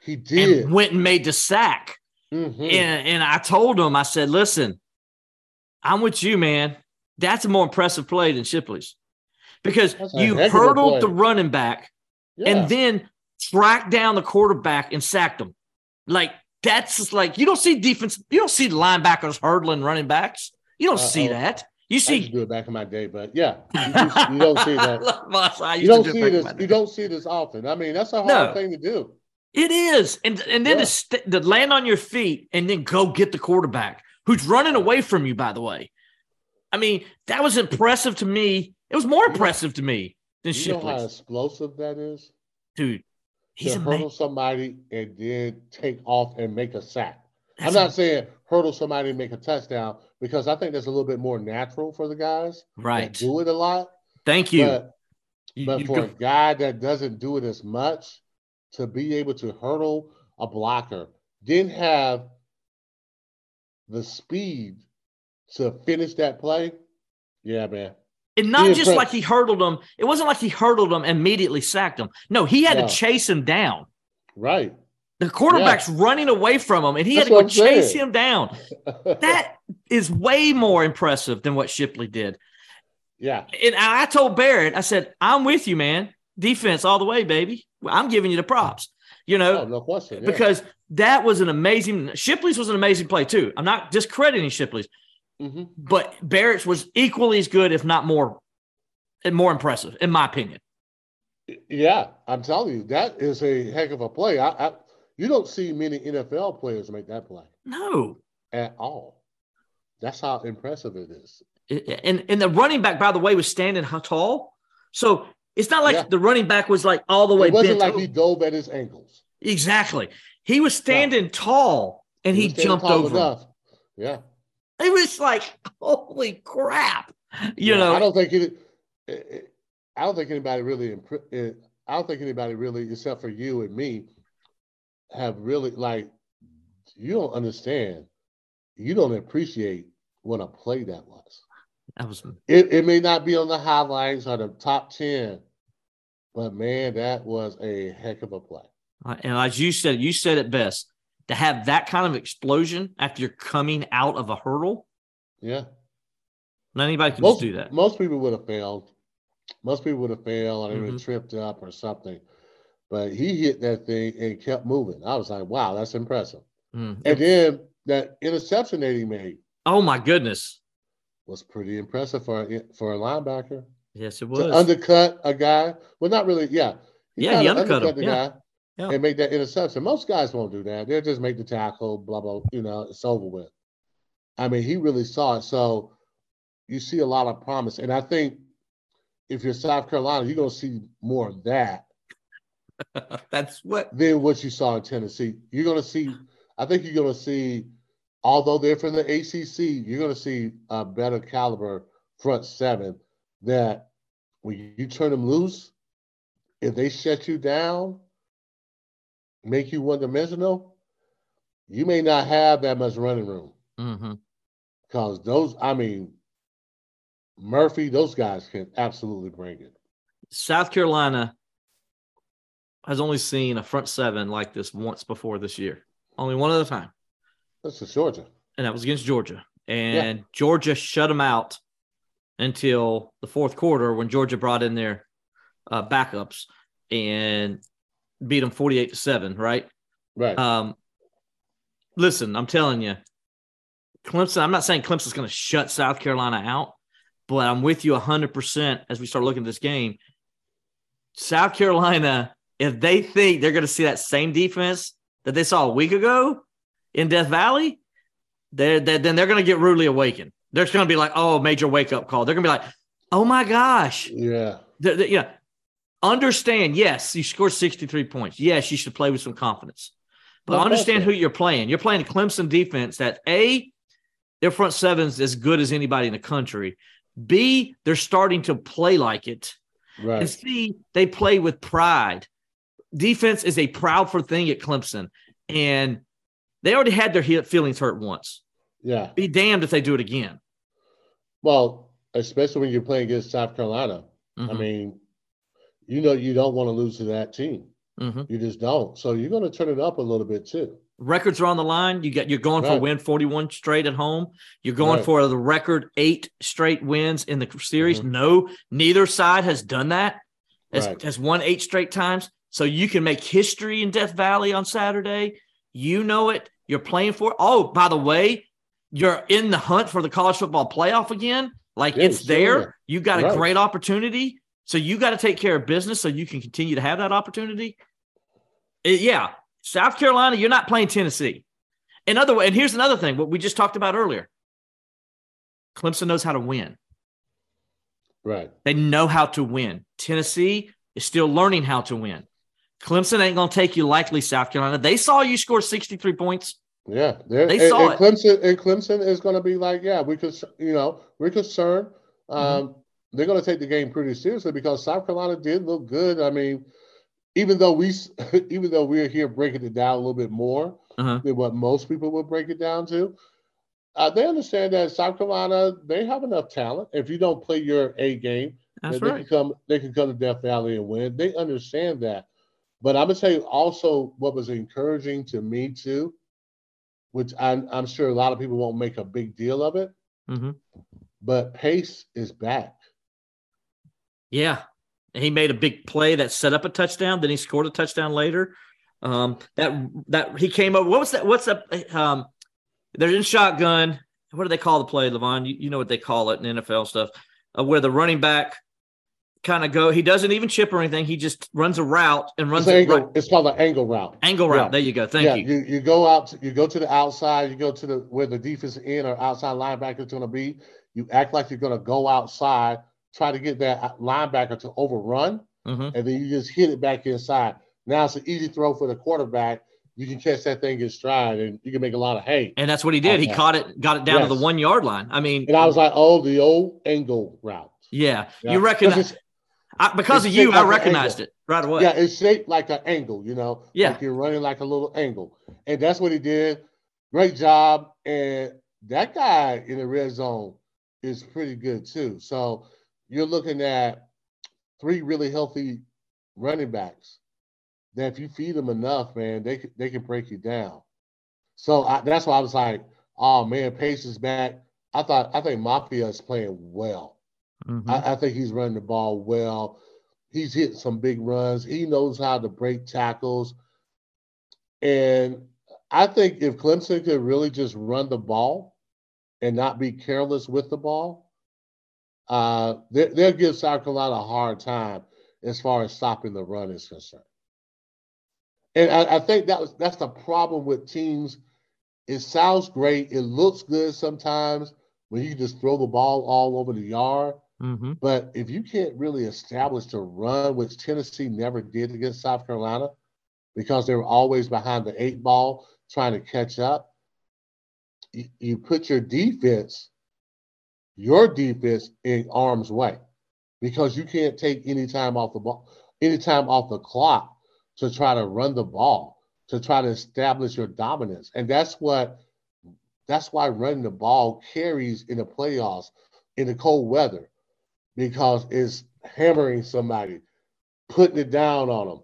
he did. and went and made the sack. Mhm. And and I told him, I said, listen, I'm with you, man. That's a more impressive play than Shipley's. Because That's you heck of a hurdled play. the running back Yeah. and then tracked down the quarterback and sacked him. Like that's just like you don't see defense, you don't see the linebackers hurdling running backs. You don't see Uh-oh. that. You I used see do it back in my day, but yeah, you, you- you don't see that. You don't do see this. You don't see this often. I mean, that's a hard No. thing to do. It is, and and then Yeah. to, st- to land on your feet and then go get the quarterback who's running away from you. By the way, I mean that was impressive to me. It was more impressive to me than You know how explosive that is dude. He's to hurdle somebody and then take off and make a sack. I'm not saying hurdle somebody and make a touchdown because I think that's a little bit more natural for the guys right. do it a lot. Thank you. But You- but you for go- a guy that doesn't do it as much, to be able to hurdle a blocker, then have the speed to finish that play, yeah, man. and not just like he hurdled him. It wasn't like he hurdled him and immediately sacked him. No, he had No. to chase him down. Right. The quarterback's running away from him, and he That's had to go chase him down. That is way more impressive than what Shipley did. yeah. And I I told Barrett, I said, I'm with you, man. Defense all the way, baby. I'm giving you the props, you know, Oh, no question. Yeah. because that was an amazing, Shipley's was an amazing play too. I'm not discrediting Shipley's, Mhm. but Barrett's was equally as good, if not more, and more impressive, in my opinion. Yeah, I'm telling you, that is a heck of a play. I, I you don't see many NFL players make that play No. at all. That's how impressive it is. And, and the running back, by the way, was standing tall. So it's not like Yeah. the running back was like all the way It wasn't like over. he dove at his ankles. Exactly. He was standing tall and he, standing jumped over. enough. Yeah, It was like, holy crap. You Yeah, know, I don't think it. it- eh, eh, I don't think anybody really. eh, I don't think anybody really, except for you and me, have really like. You don't understand. You don't appreciate what a play that was. that was It, it may not be on the highlights or the top 10, but man, that was a heck of a play. Uh, and as you said, you said it best. To have that kind of explosion after you're coming out of a hurdle, Yeah. not anybody can Most, just do that. most people would have failed. Most people would have failed or they would Mm-hmm. have tripped up or something. But he hit that thing and kept moving. I was like, wow, that's impressive. Mm. And then that interception that he made Oh my goodness. was pretty impressive for a, for a linebacker. Yes, it was. To undercut a guy. Well, not really. Yeah. Yeah, he kinda undercut him, the yeah. guy Yeah. and make that interception. Most guys won't do that. They'll just make the tackle, blah, blah, you know, it's over with. I mean, he really saw it. So you see a lot of promise. And I think if you're South Carolina, you're going to see more of that That's what. than what you saw in Tennessee. You're going to see, I think you're going to see, although they're from the ACC, you're going to see a better caliber front seven that when you turn them loose, if they shut you down, make you one dimensional, you may not have that much running room hmm because those, I mean, Murphy, those guys can absolutely bring it. South Carolina has only seen a front seven like this once before this year. Only one other time. That's the Georgia. And that was against Georgia. And yeah. Georgia shut them out until the fourth quarter when Georgia brought in their uh, backups and beat them 48 to 7, right? Right. Um, listen, I'm telling you, Clemson, I'm not saying Clemson's going to shut South Carolina out, but I'm with you 100% as we start looking at this game. South Carolina, if they think they're going to see that same defense that they saw a week ago in Death Valley, they're, they're then they're going to get rudely awakened. They're going to be like, oh, major wake up call. They're going to be like, oh my gosh. Yeah. They're, they're, yeah. Understand, yes, you scored 63 points. Yes, you should play with some confidence. But understand who you're playing. You're playing a Clemson defense that A, their front seven's as good as anybody in the country. B, they're starting to play like it. Right. And C, they play with pride. Defense is a proud for thing at Clemson. And they already had their feelings hurt once. Yeah. Be damned if they do it again. Well, especially when you're playing against South Carolina. Mm-hmm. I mean, you know you don't want to lose to that team. Mm-hmm. You just don't. So you're going to turn it up a little bit too. Records are on the line. You get you're going right. for a win 41 straight at home. You're going right. for the record eight straight wins in the series. Mm-hmm. No, neither side has done that. Has, right. has won eight straight times. So you can make history in Death Valley on Saturday. You know it. You're playing for it. Oh, by the way, you're in the hunt for the college football playoff again. Like yeah, it's there. You got a great opportunity. So you got to take care of business so you can continue to have that opportunity. It, yeah, South Carolina, you're not playing Tennessee. In other and here's another thing, what we just talked about earlier. Clemson knows how to win. Right. They know how to win. Tennessee is still learning how to win. Clemson ain't going to take you likely, South Carolina. They saw you score 63 points. Yeah, they and, saw and it. Clemson and Clemson is going to be like, yeah, we could, you know, we're concerned. Um, mm-hmm they're going to take the game pretty seriously because South Carolina did look good. I mean, even though we even though we're here breaking it down a little bit more uh-huh. than what most people would break it down to, uh, they understand that South Carolina they have enough talent. If you don't play your A game, That's they can come they can come to Death Valley and win. They understand that. But I'm gonna tell you also what was encouraging to me too, which I'm, I'm sure a lot of people won't make a big deal of it. Mm-hmm. But Pace is back. Yeah. He made a big play that set up a touchdown. Then he scored a touchdown later. Um, that that he came over. What was that? What's that? Um, they're in shotgun. What do they call the play, Levon? You, you know what they call it in NFL stuff, uh, where the running back kind of go. He doesn't even chip or anything. He just runs a route and runs. It's, angle, right. it's called an angle route. Angle route. Yeah. There you go. Thank yeah, you. you. You go out. To, you go to the outside. You go to the where the defensive end or outside linebacker is going to be. You act like you're going to go outside try to get that linebacker to overrun, mm-hmm. and then you just hit it back inside. Now it's an easy throw for the quarterback. You can catch that thing in stride, and you can make a lot of hay. And that's what he did. He caught it, got it down yes. to the one yard line. I mean, and I was like, oh, the old angle route. Yeah, yeah. you recognize I, because of you, like I recognized it right away. Yeah, it's shaped like an angle. You know, yeah, like you're running like a little angle, and that's what he did. Great job, and that guy in the red zone is pretty good too. So you're looking at three really healthy running backs that if you feed them enough, man, they they can break you down. So I, that's why I was like, oh man, Pace is back. I thought I think Mafah is playing well. Mm-hmm. I, I, think he's running the ball well. He's hitting some big runs. He knows how to break tackles. And I think if Clemson could really just run the ball and not be careless with the ball, uh, they, will give South Carolina a hard time as far as stopping the run is concerned. And I, I think that was that's the problem with teams. It sounds great. It looks good sometimes when you just throw the ball all over the yard. Mm-hmm. But if you can't really establish the run, which Tennessee never did against South Carolina, because they were always behind the eight ball trying to catch up, you, you put your defense your defense in arm's way because you can't take any time off the ball, any time off the clock to try to run the ball, to try to establish your dominance. And that's what that's why running the ball carries in the playoffs in the cold weather because it's hammering somebody, putting it down on them.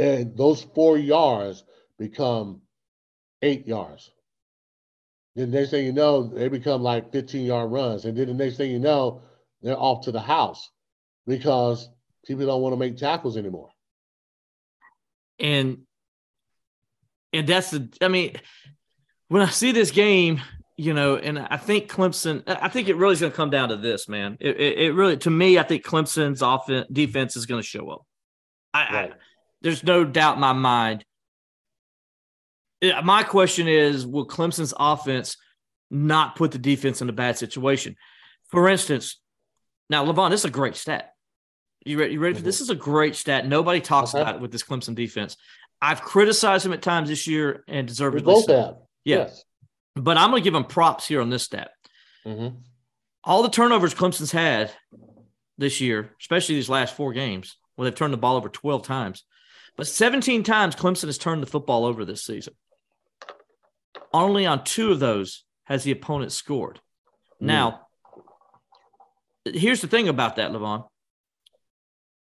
And those four yards become eight yards. Then the next thing you know, they become like 15 yard runs. And then the next thing you know, they're off to the house because people don't want to make tackles anymore. And and that's the I mean, when I see this game, you know, and I think Clemson, I think it really is going to come down to this, man. It, it, it, really, to me, I think Clemson's offense defense is going to show up. I, right. I, there's no doubt in my mind. My question is, will Clemson's offense not put the defense in a bad situation? For instance, now Levon, this is a great stat. You ready? You ready for mm-hmm. this? Is a great stat. Nobody talks okay. about it with this Clemson defense. I've criticized him at times this year and deservedly. We both so. have. Yeah. Yes. But I'm going to give him props here on this stat. Mm-hmm. All the turnovers Clemson's had this year, especially these last four games, where they've turned the ball over 12 times, but 17 times Clemson has turned the football over this season. Only on two of those has the opponent scored. Mm. Now, here's the thing about that, Levon.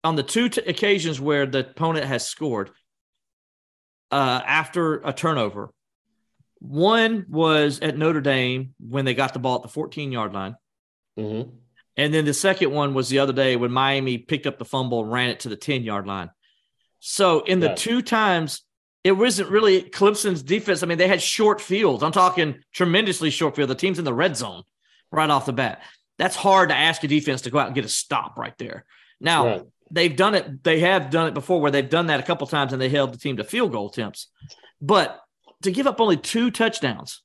On the two t- occasions where the opponent has scored uh, after a turnover, one was at Notre Dame when they got the ball at the 14 yard line. Mm-hmm. And then the second one was the other day when Miami picked up the fumble and ran it to the 10 yard line. So in the two times, it wasn't really Clemson's defense. I mean, they had short fields. I'm talking tremendously short field. The team's in the red zone right off the bat. That's hard to ask a defense to go out and get a stop right there. Now, right. they've done it. They have done it before where they've done that a couple times and they held the team to field goal attempts. But to give up only two touchdowns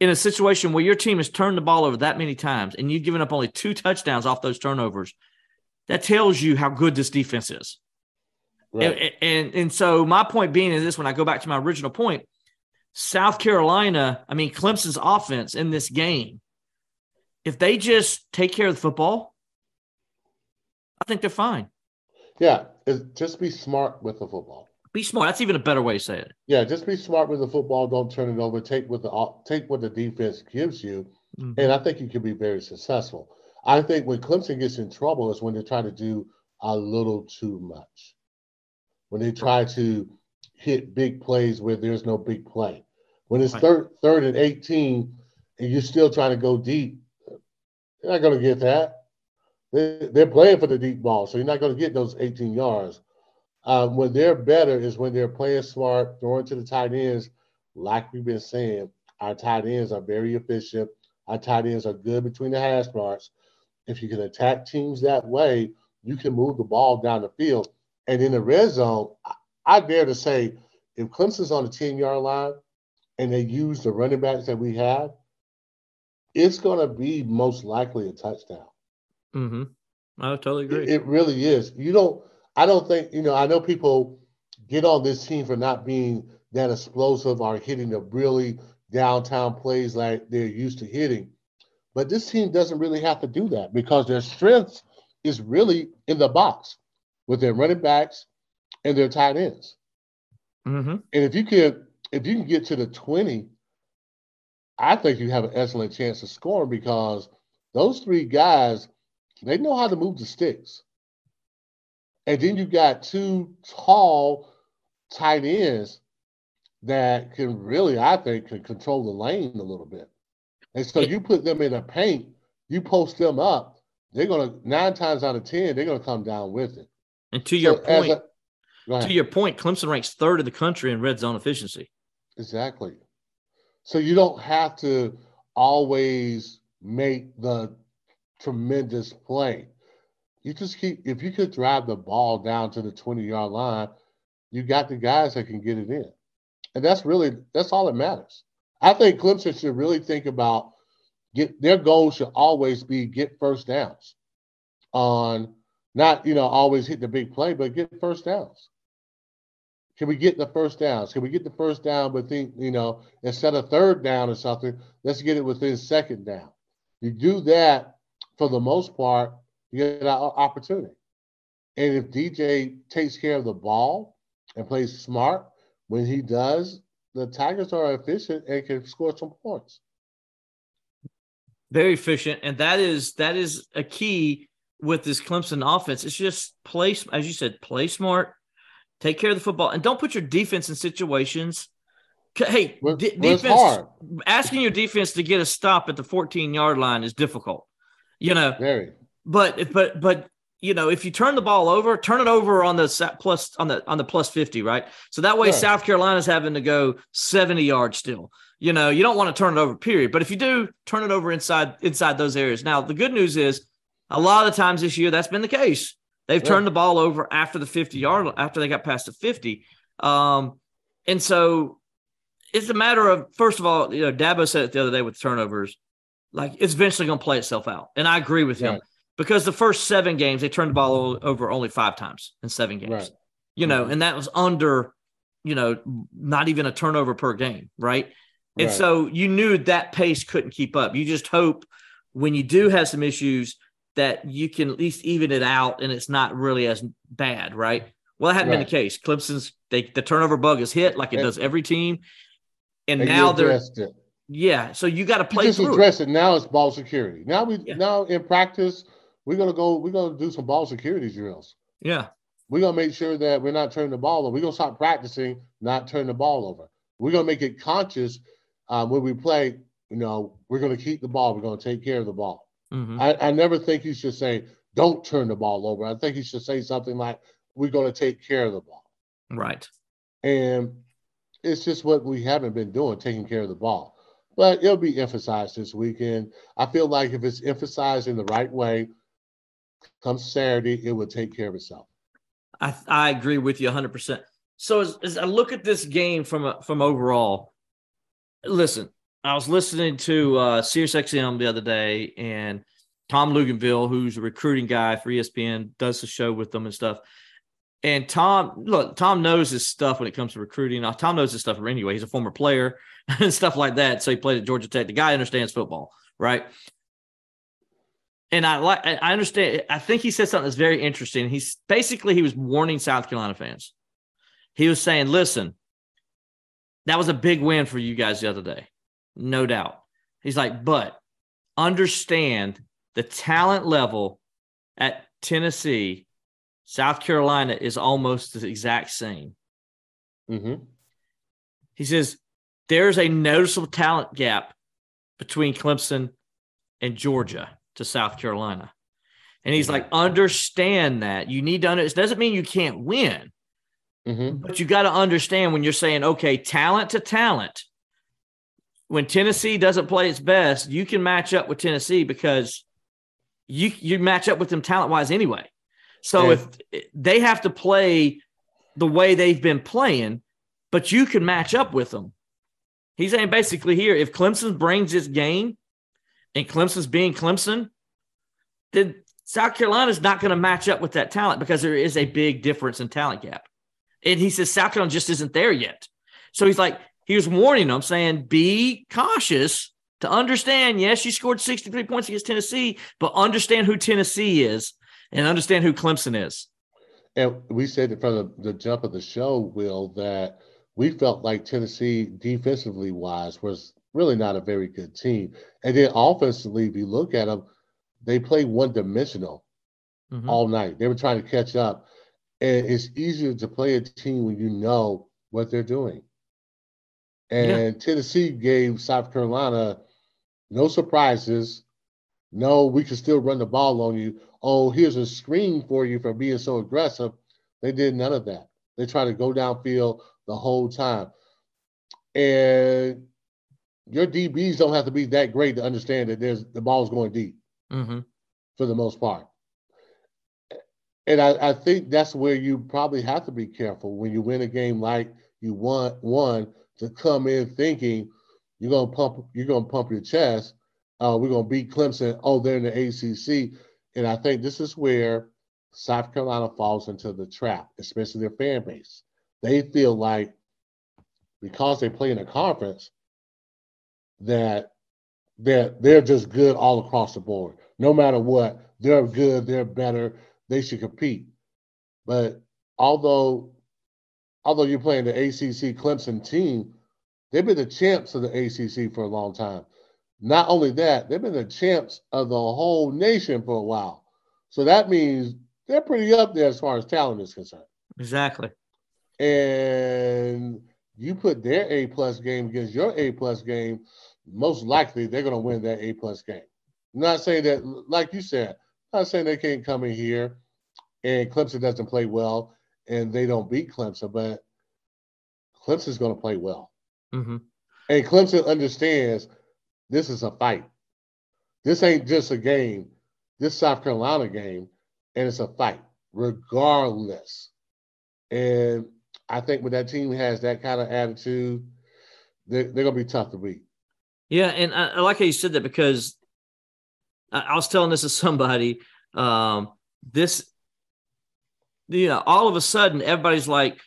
in a situation where your team has turned the ball over that many times and you've given up only two touchdowns off those turnovers, that tells you how good this defense is. Right. And, and, and so my point being is this when I go back to my original point, South Carolina, I mean Clemson's offense in this game, if they just take care of the football, I think they're fine. Yeah, just be smart with the football. Be smart. That's even a better way to say it. Yeah, just be smart with the football. Don't turn it over. Take what the take what the defense gives you, mm-hmm. and I think you can be very successful. I think when Clemson gets in trouble is when they try to do a little too much. When they try to hit big plays where there's no big play. When it's right. third third and 18 and you're still trying to go deep, you're not going to get that. They, they're playing for the deep ball, so you're not going to get those 18 yards. Um, when they're better is when they're playing smart, throwing to the tight ends. Like we've been saying, our tight ends are very efficient. Our tight ends are good between the hash marks. If you can attack teams that way, you can move the ball down the field. And in the red zone, I dare to say, if Clemson's on the 10 yard line and they use the running backs that we have, it's going to be most likely a touchdown. Mm-hmm. I totally agree. It, it really is. You don't I don't think, you know, I know people get on this team for not being that explosive or hitting the really downtown plays like they're used to hitting. But this team doesn't really have to do that because their strength is really in the box with their running backs and their tight ends. Mm-hmm. And if you can if you can get to the 20, I think you have an excellent chance of scoring because those three guys, they know how to move the sticks. And then you got two tall tight ends that can really, I think, can control the lane a little bit. And so you put them in a paint, you post them up, they're gonna nine times out of ten, they're gonna come down with it. And to your point, a, to your point, Clemson ranks third in the country in red zone efficiency. Exactly. So you don't have to always make the tremendous play you just keep if you could drive the ball down to the 20 yard line, you got the guys that can get it in. And that's really that's all that matters. I think Clemson should really think about get their goal should always be get first downs on not you know always hit the big play, but get first downs. Can we get the first downs? Can we get the first down within, you know, instead of third down or something, let's get it within second down. You do that for the most part, you get an opportunity. And if DJ takes care of the ball and plays smart, when he does, the Tigers are efficient and can score some points. Very efficient, and that is that is a key with this Clemson offense. It's just play, as you said, play smart, take care of the football, and don't put your defense in situations. Hey, Well, de- well, it's defense hard. asking your defense to get a stop at the 14 yard line is difficult. You know, Very. but but but you know, if you turn the ball over, turn it over on the plus on the on the plus 50, right? So that way Right. South Carolina's having to go 70 yards still. You know, you don't want to turn it over, period. But if you do, turn it over inside inside those areas. Now, the good news is a lot of the times this year that's been the case. They've Yeah. turned the ball over after the 50 yard after they got past the 50. Um, and so it's a matter of first of all, you know, Dabo said it the other day with turnovers, like it's eventually going to play itself out. And I agree with him because the first seven games they turned the ball over only five times in seven games. Right. You know, Mhm. and that was under, you know, not even a turnover per game, right? And Right. so you knew that pace couldn't keep up. You just hope when you do have some issues that you can at least even it out and it's not really as bad, right? Well, that hadn't been the case. Clemson's they the turnover bug is hit like it does every team. And And now they're it. yeah, so you got to play. You just through. it. address it. Now it's ball security. Now we Yeah. now in practice, we're gonna go, we're gonna do some ball security drills. Yeah. We're gonna make sure that we're not turning the ball over. We're gonna start practicing not turning the ball over. We're gonna make it conscious um, when we play. You know, we're gonna keep the ball. We're gonna take care of the ball. Mhm. I, I never think you should say don't turn the ball over. I think you should say something like we're gonna take care of the ball. Right. And it's just what we haven't been doing, taking care of the ball. But it'll be emphasized this weekend. I feel like if it's emphasized in the right way, come Saturday, it will take care of itself. I I agree with you 100%. So as, as I look at this game from a, from overall, listen, I was listening to uh SiriusXM the other day and Tom Luginbill, who's a recruiting guy for ESPN, does the show with them and stuff. And Tom, look, Tom knows his stuff when it comes to recruiting. Now, Tom knows his stuff anyway. He's a former player and stuff like that. So he played at Georgia Tech. The guy understands football, right? And I like, I understand. I think he said something that's very interesting. He's basically he was warning South Carolina fans. He was saying, "Listen, that was a big win for you guys the other day, no doubt." He's like, "But understand the talent level at Tennessee, South Carolina is almost the exact same." hmm He says there's a noticeable talent gap between Clemson and Georgia to South Carolina. And he's like, understand that. You need to under it doesn't mean you can't win, hmm but you got to understand when you're saying, okay, talent to talent. When Tennessee doesn't play its best, you can match up with Tennessee because you you match up with them talent wise anyway. So Yeah. if they have to play the way they've been playing, but you can match up with them. He's saying basically here, if Clemson brings its game and Clemson's being Clemson, then South Carolina's not going to match up with that talent because there is a big difference in talent gap. And he says South Carolina just isn't there yet. So he's like, he was warning them, saying, be cautious to understand. Yes, you scored 63 points against Tennessee, but understand who Tennessee is and understand who Clemson is. And we said it from the, the jump of the show, Will, that we felt like Tennessee, defensively wise, was really not a very good team. And then offensively, if you look at them, they play one dimensional Mhm. all night. They were trying to catch up. And it's easier to play a team when you know what they're doing. And Tennessee gave South Carolina no surprises. No, we can still run the ball on you. Oh, here's a screen for you for being so aggressive. They did none of that. They tried to go downfield the whole time. And your DBs don't have to be that great to understand that there's the ball's going deep Mhm. for the most part. And I, I think that's where you probably have to be careful when you win a game like you won one to come in thinking you're gonna pump you're gonna pump your chest. Uh, we're gonna beat Clemson. Oh, they're in the ACC, and I think this is where South Carolina falls into the trap, especially their fan base. They feel like because they play in a conference that they're they're just good all across the board. No matter what, they're good, they're better, they should compete. But although although you're playing the ACC Clemson team, they've been the champs of the ACC for a long time. Not only that, they've been the champs of the whole nation for a while. So that means they're pretty up there as far as talent is concerned. Exactly. And you put their A plus game against your A plus game, most likely they're going to win that A plus game. I'm not saying that, like you said, I'm not saying they can't come in here and Clemson doesn't play well and they don't beat Clemson, but Clemson's going to play well. Mm-hmm. And Clemson understands this is a fight. This ain't just a game. This South Carolina game, and it's a fight, regardless. And I think when that team has that kind of attitude, they're, they're going to be tough to beat. Yeah, and I, I, like how you said that because I, I was telling this to somebody. Um, this, you know, all of a sudden everybody's like,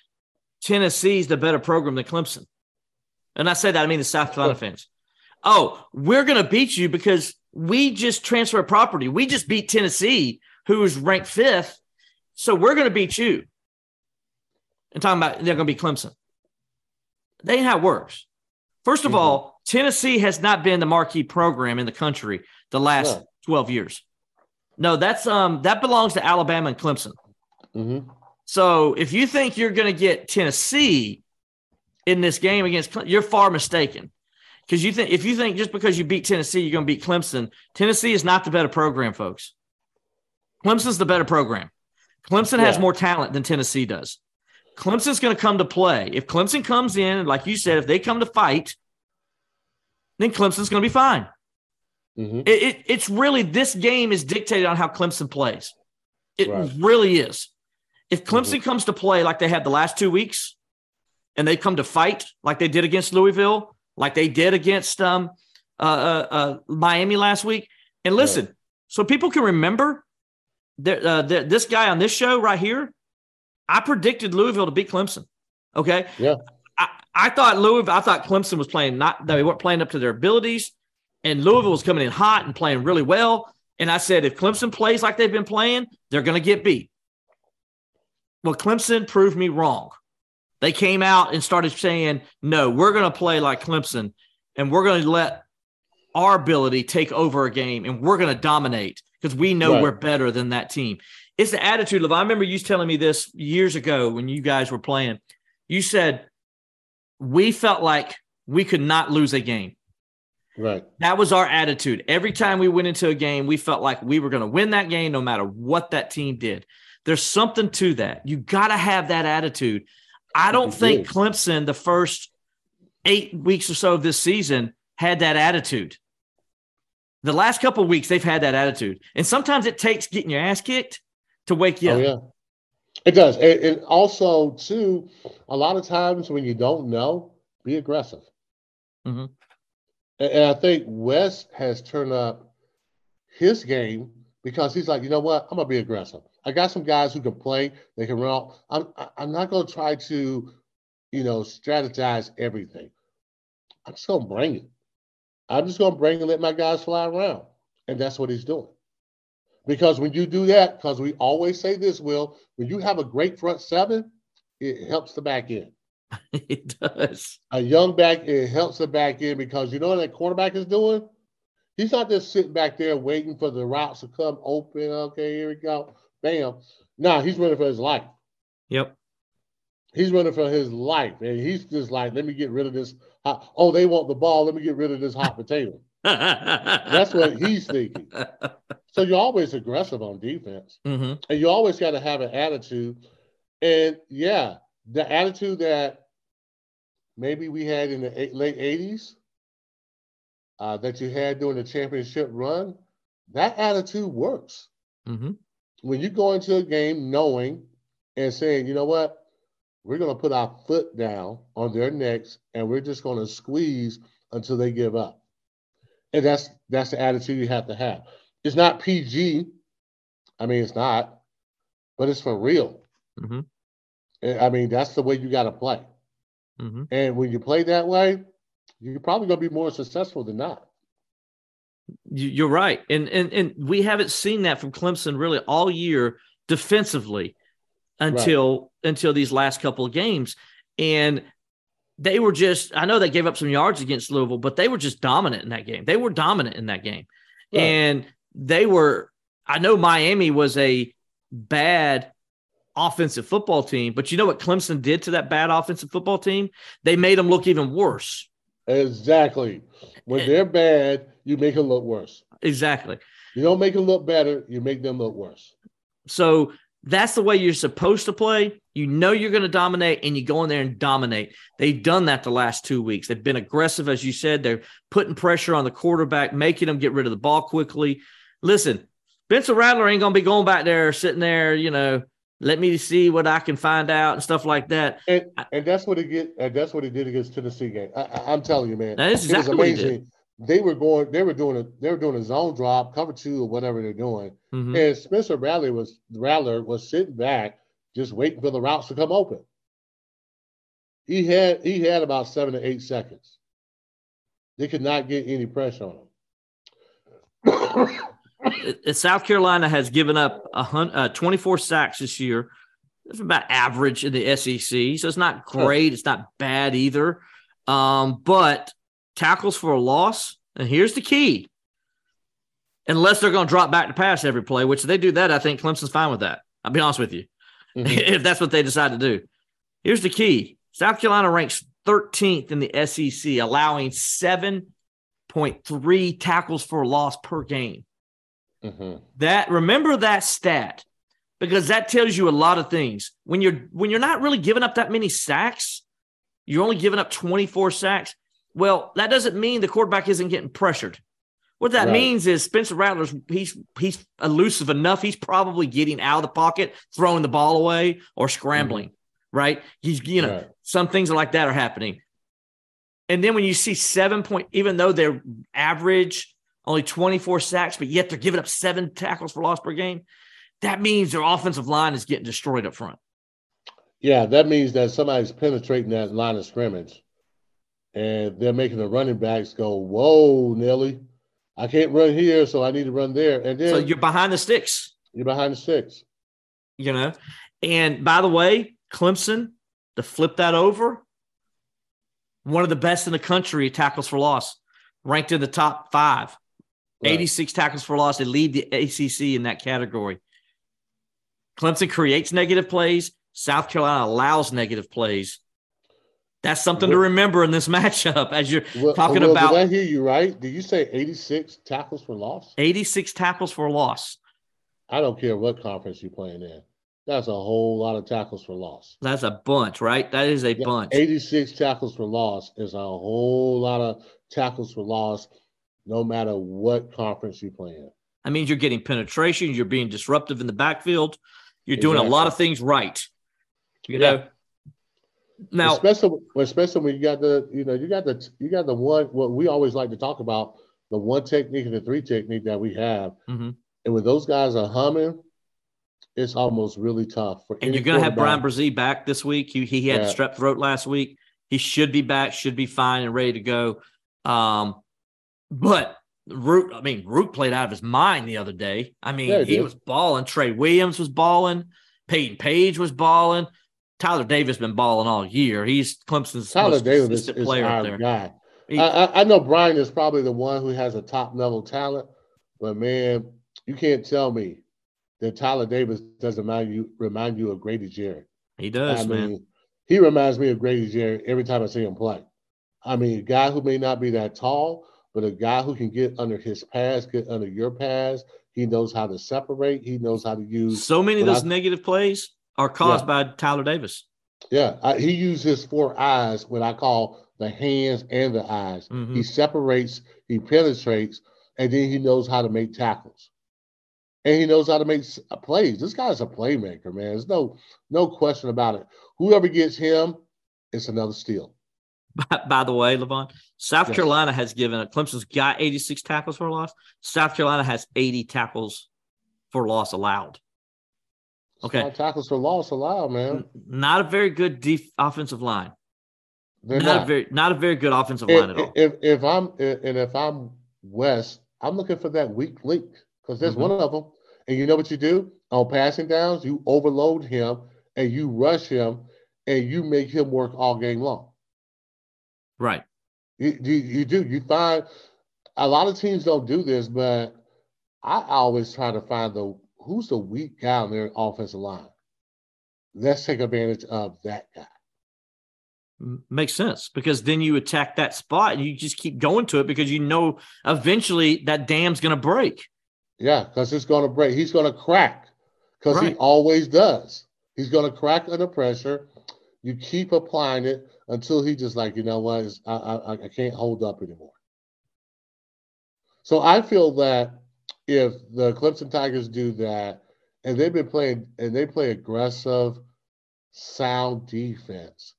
Tennessee's the better program than Clemson. And I say that I mean the South Carolina fans. Oh, we're going to beat you because we just transfer property. We just beat Tennessee, who is ranked fifth. So we're going to beat you. And talking about they're going to be Clemson. They ain't how it works. First of mm-hmm. all, Tennessee has not been the marquee program in the country the last yeah. 12 years. No, that's um that belongs to Alabama and Clemson. Mm-hmm. So if you think you're going to get Tennessee in this game against, you're far mistaken. Because you think if you think just because you beat Tennessee, you're going to beat Clemson. Tennessee is not the better program, folks. Clemson's the better program. Clemson yeah. has more talent than Tennessee does. Clemson's going to come to play. If Clemson comes in, like you said, if they come to fight, then Clemson's going to be fine. Mm-hmm. It, it, it's really this game is dictated on how Clemson plays. It right. really is. If Clemson mm-hmm. comes to play like they had the last two weeks, and they come to fight like they did against Louisville, like they did against um, uh, uh, uh, Miami last week. And listen, yeah. so people can remember uh, this guy on this show right here. I predicted Louisville to beat Clemson. Okay. Yeah. I, I thought Louisville, I thought Clemson was playing not, they weren't playing up to their abilities. And Louisville was coming in hot and playing really well. And I said, if Clemson plays like they've been playing, they're going to get beat. Well, Clemson proved me wrong. They came out and started saying, no, we're going to play like Clemson and we're going to let our ability take over a game and we're going to dominate because we know right. we're better than that team. It's the attitude of, I remember you telling me this years ago when you guys were playing. You said, we felt like we could not lose a game. Right. That was our attitude. Every time we went into a game, we felt like we were going to win that game no matter what that team did. There's something to that. You got to have that attitude I don't think Clemson, the first eight weeks or so of this season, had that attitude. The last couple weeks, they've had that attitude. And sometimes it takes getting your ass kicked to wake you oh, up. Yeah. It does. And, and also, too, a lot of times when you don't know, be aggressive. Mm-hmm. And, and I think Wes has turned up his game because he's like, you know what? I'm going to be aggressive. I got some guys who can play. They can run. I'm I'm not going to try to, you know, strategize everything. I'm just going to bring it. I'm just going to bring and let my guys fly around, and that's what he's doing. Because when you do that, because we always say this, Will, when you have a great front seven, it helps the back end. it does. A young back, it helps the back end because you know what that quarterback is doing? He's not just sitting back there waiting for the routes to come open. Okay, here we go bam. Nah, he's running for his life. Yep. He's running for his life. And he's just like, let me get rid of this. Hot, oh, they want the ball. Let me get rid of this hot potato. That's what he's thinking. So you're always aggressive on defense. Mm-hmm. And you always got to have an attitude. And yeah, the attitude that maybe we had in the late 80s, uh, that you had during the championship run, that attitude works. Mm-hmm when you go into a game knowing and saying, you know what, we're going to put our foot down on their necks and we're just going to squeeze until they give up. And that's that's the attitude you have to have. It's not PG. I mean, it's not, but it's for real. Mm-hmm. I mean, that's the way you got to play. Mm-hmm. And when you play that way, you're probably going to be more successful than not. You're right, and and and we haven't seen that from Clemson really all year defensively until right. until these last couple of games, and they were just, I know they gave up some yards against Louisville, but they were just dominant in that game. They were dominant in that game. Yeah. And they were, I know Miami was a bad offensive football team, but you know what Clemson did to that bad offensive football team? They made them look even worse. Exactly. When they're bad, you make them look worse. Exactly. You don't make them look better, you make them look worse. So that's the way you're supposed to play. You know you're going to dominate and you go in there and dominate. They've done that the last two weeks. They've been aggressive, as you said. They're putting pressure on the quarterback, making them get rid of the ball quickly. Listen, Spencer Rattler ain't going to be going back there, sitting there, you know, let me see what I can find out and stuff like that. And, and that's what he get. And that's what he did against Tennessee game. I, am telling you, man, that is exactly what he did they were going, they were doing a, they were doing a zone drop, cover two, or whatever they're doing. Mm-hmm. And Spencer Rattler was Rattler was sitting back, just waiting for the routes to come open. He had he had about seven to eight seconds. They could not get any pressure on him. South Carolina has given up uh, 24 sacks this year. That's about average in the SEC. So it's not great. It's not bad either. Um, but tackles for a loss. And here's the key. Unless they're going to drop back to pass every play, which they do that, I think Clemson's fine with that. I'll be honest with you. Mm-hmm. if that's what they decide to do. Here's the key South Carolina ranks 13th in the SEC, allowing 7.3 tackles for a loss per game. Mm-hmm. That remember that stat because that tells you a lot of things. When you're when you're not really giving up that many sacks, you're only giving up 24 sacks. Well, that doesn't mean the quarterback isn't getting pressured. What that right. means is Spencer Rattler's he's he's elusive enough. He's probably getting out of the pocket, throwing the ball away, or scrambling. Mm-hmm. Right? He's you know right. some things like that are happening. And then when you see seven point, even though they're average only 24 sacks, but yet they're giving up seven tackles for loss per game, that means their offensive line is getting destroyed up front. Yeah, that means that somebody's penetrating that line of scrimmage and they're making the running backs go, "Whoa, Nelly, I can't run here, so I need to run there." And then so you're behind the sticks. You're behind the sticks. You know, and by the way, Clemson to flip that over, one of the best in the country tackles for loss, ranked in the top five. Right. 86 tackles for loss. They lead the ACC in that category. Clemson creates negative plays. South Carolina allows negative plays. That's something to remember in this matchup as you're well, talking well, about. Did I hear you right? Did you say 86 tackles for loss? 86 tackles for loss. I don't care what conference you're playing in. That's a whole lot of tackles for loss. That's a bunch, right? That is a yeah, bunch. 86 tackles for loss is a whole lot of tackles for loss, no matter what conference you play in. That means you're getting penetration, you're being disruptive in the backfield, you're doing exactly. a lot of things right. You yeah. Now, especially especially when you got the you know you got the you got the one what we always like to talk about the one technique and the three technique that we have, mm-hmm. and when those guys are humming, it's almost really tough for. And you're to have Bryan Bresee back this week. He, he had yeah. strep throat last week. He should be back, should be fine and ready to go. Um, but Root, I mean, Root played out of his mind the other day. I mean, yeah, he, he was balling. Trey Williams was balling. Peyton Page was balling. Tyler Davis been balling all year. He's Clemson's Tyler Davis is, player our there. guy. He, I, I, know Bryan is probably the one who has a top level talent, but man, you can't tell me that Tyler Davis doesn't remind you remind you of Grady Jarrett. He does, I man. Mean, he reminds me of Grady Jarrett every time I see him play. I mean, a guy who may not be that tall, but a guy who can get under his pass, get under your pass. He knows how to separate. He knows how to use. So many of those I, negative plays are caused yeah. by Tyler Davis. Yeah, I, he uses four eyes, what I call the hands and the eyes. Mm-hmm. He separates, he penetrates, and then he knows how to make tackles. And he knows how to make plays. This guy's a playmaker, man. There's no no question about it. Whoever gets him, it's another steal. By, by the way, Levon, South yes. Carolina has given a Clemson's got 86 tackles for a loss. South Carolina has 80 tackles for loss allowed. Okay. tackles for loss allowed, man. Not a very good def- offensive line. Not, not, a very not a very good offensive if, line at all. If if I'm and if I'm Wes, I'm looking for that weak link because there's mm-hmm. one of them. And you know what you do on passing downs? You overload him and you rush him and you make him work all game long. Right. You, you, you do. You find a lot of teams don't do this, but I always try to find the who's the weak guy on their offensive line. Let's take advantage of that guy. Makes sense because then you attack that spot and you just keep going to it because you know eventually that dam's going to break. Yeah, because it's going to break. He's going to crack because right. he always does. He's going to crack under pressure. You keep applying it until he just like, you know what, I, I, I can't hold up anymore. So I feel that if the Clemson Tigers do that, and they've been playing, and they play aggressive, sound defense,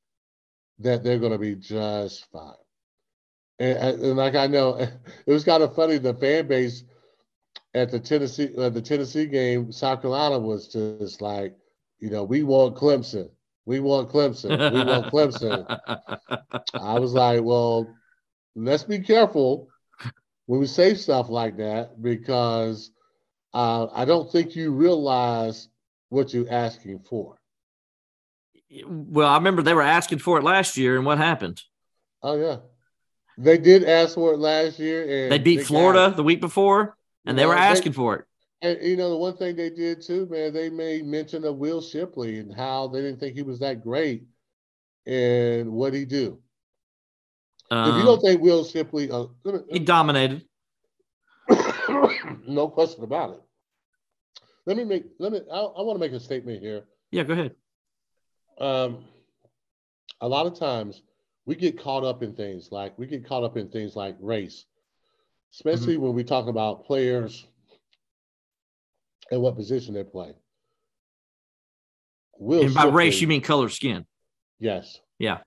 that they're going to be just fine. And, and, like I know, it was kind of funny. The fan base at the Tennessee uh, the Tennessee game, South Carolina was just like, you know, we want Clemson, we want Clemson, we want Clemson. I was like, well, let's be careful when we say stuff like that because uh, I don't think you realize what you're asking for. Well, I remember they were asking for it last year, and what happened? Oh yeah, they did ask for it last year, and they beat they Florida the week before, and they were asking they, for it. And you know the one thing they did too, man, they made mention of Will Shipley and how they didn't think he was that great, and what he do. Um, if you don't um, think Will Shipley, uh, he dominated. no question about it. Let me make. Let me. I, I want to make a statement here. Yeah, go ahead. Um, a lot of times we get caught up in things like we get caught up in things like race, especially mm-hmm. when we talk about players and what position they play. Will and by Shipley, race, you mean color skin? Yes. Yeah.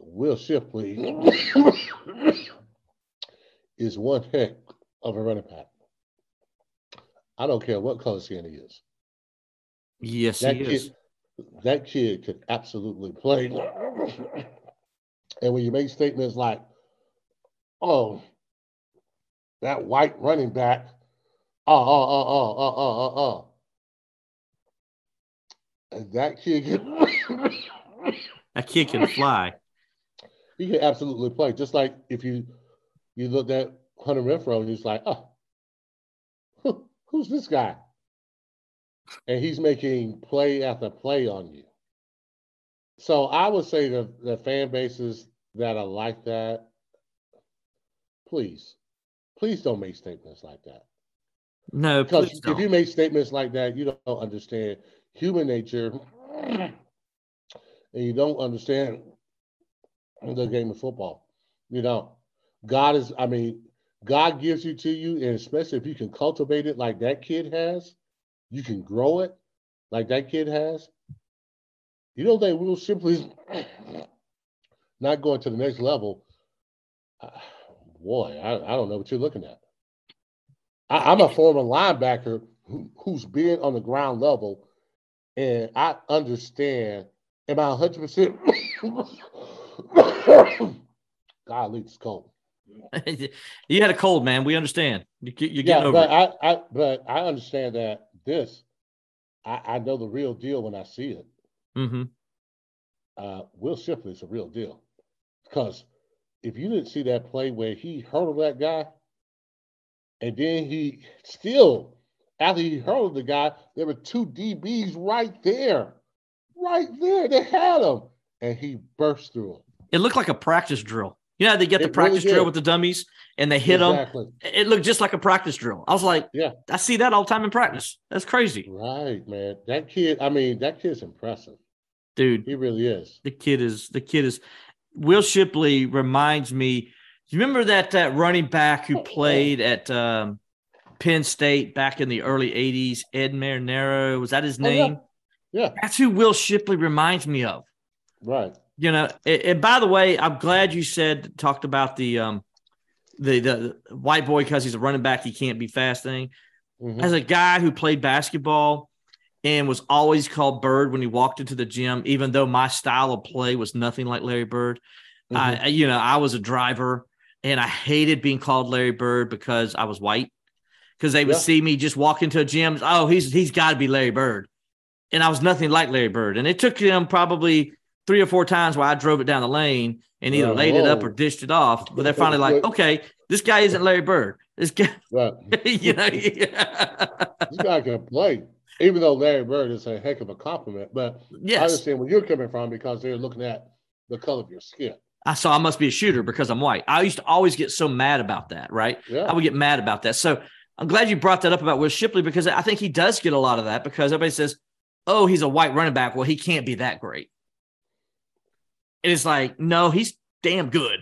Will Shipley is one heck of a running back. I don't care what color skin he is. Yes, that he kid, is. That kid could absolutely play. and when you make statements like, oh, that white running back, oh, oh, oh, oh, oh, oh, oh, oh. And that kid can that kid can fly. He can absolutely play. Just like if you you look at Hunter Renfrow and he's like, oh, who's this guy? And he's making play after play on you. So I would say the, the fan bases that are like that, please, please don't make statements like that. No, because if you make statements like that, you don't understand human nature and you don't understand the game of football. You know, God is, I mean, God gives you to you, and especially if you can cultivate it like that kid has, you can grow it like that kid has. You don't think Will Shipley not going to the next level? Uh, boy, I, I don't know what you're looking at. I, am a former linebacker who, who's been on the ground level, and I understand. Am I 100%? God, it's cold. you had a cold, man. We understand. You, you're yeah, getting but over I, I, but I understand that this, I, I know the real deal when I see it. Mm-hmm. Uh, Will Shipley is a real deal because if you didn't see that play where he hurdled that guy, and then he still, after he hurdled the guy, there were two DBs right there, right there. They had him, and he burst through them. It looked like a practice drill. You know, they get the practice really drill with the dummies and they hit exactly. them. It looked just like a practice drill. I was like, yeah, I see that all the time in practice. That's crazy. Right, man. That kid, I mean, that kid's impressive. Dude. He really is. The kid is, the kid is, Will Shipley reminds me. Do you remember that, that running back who played at um, Penn State back in the early 80s? Ed Marinaro. Was that his name? Oh, yeah. yeah. That's who Will Shipley reminds me of. Right you know, and by the way, I'm glad you said talked about the um the the white boy because he's a running back, he can't be fast thing. Mm-hmm. As a guy who played basketball and was always called Bird when he walked into the gym, even though my style of play was nothing like Larry Bird. Mm-hmm. I, you know, I was a driver and I hated being called Larry Bird because I was white. Because they would yeah. see me just walk into a gym. Oh, he's he's got to be Larry Bird, and I was nothing like Larry Bird. And it took them probably three or four times where I drove it down the lane and either Right. laid it up or oh. dished it off. But they're finally like, okay, this guy isn't Larry Bird. This guy, Right. you know, This guy can play, even though Larry Bird is a heck of a compliment. But I understand where you're coming from because they're looking at the color of your skin. I saw I must be a shooter because I'm white. I used to always get so mad about that, right? Yeah. I would get mad about that. So I'm glad you brought that up about Will Shipley because I think he does get a lot of that because everybody says, oh, he's a white running back. Well, he can't be that great. It's like, no, he's damn good.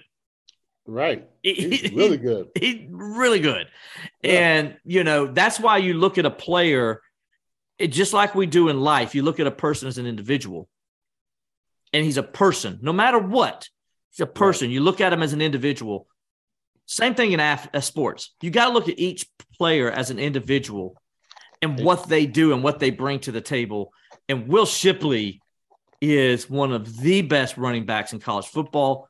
Right. He's he- really good. He's really good. Yeah. And, you know, that's why you look at a player, it, just like we do in life, you look at a person as an individual. And he's a person, no matter what. He's a person. You look at him as an individual. Same thing in af- uh, sports. You got to look at each player as an individual and what they do and what they bring to the table. And Will Shipley is one of the best running backs in college football.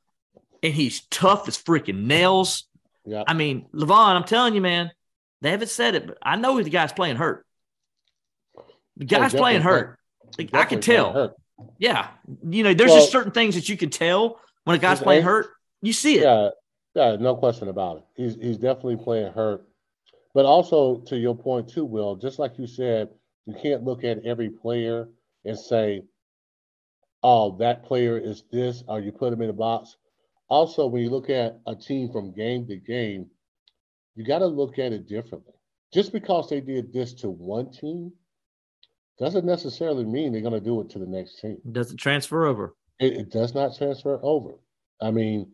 And he's tough as freaking nails. Yeah. I mean, Levon, I'm telling you, man, they haven't said it, but I know the guy's playing hurt. The oh, guy's definitely playing hurt. Like, I can tell. Yeah. You know, there's Well- just certain things that you can tell when a guy's playing hurt. You see it. Yeah, yeah, no question about it. He's he's definitely playing hurt. But also to your point too, Will, just like you said, you can't look at every player and say, oh, that player is this, or you put him in a box. Also, when you look at a team from game to game, you got to look at it differently. Just because they did this to one team doesn't necessarily mean they're going to do it to the next team Doesn't transfer over. it, it does not transfer over. I mean,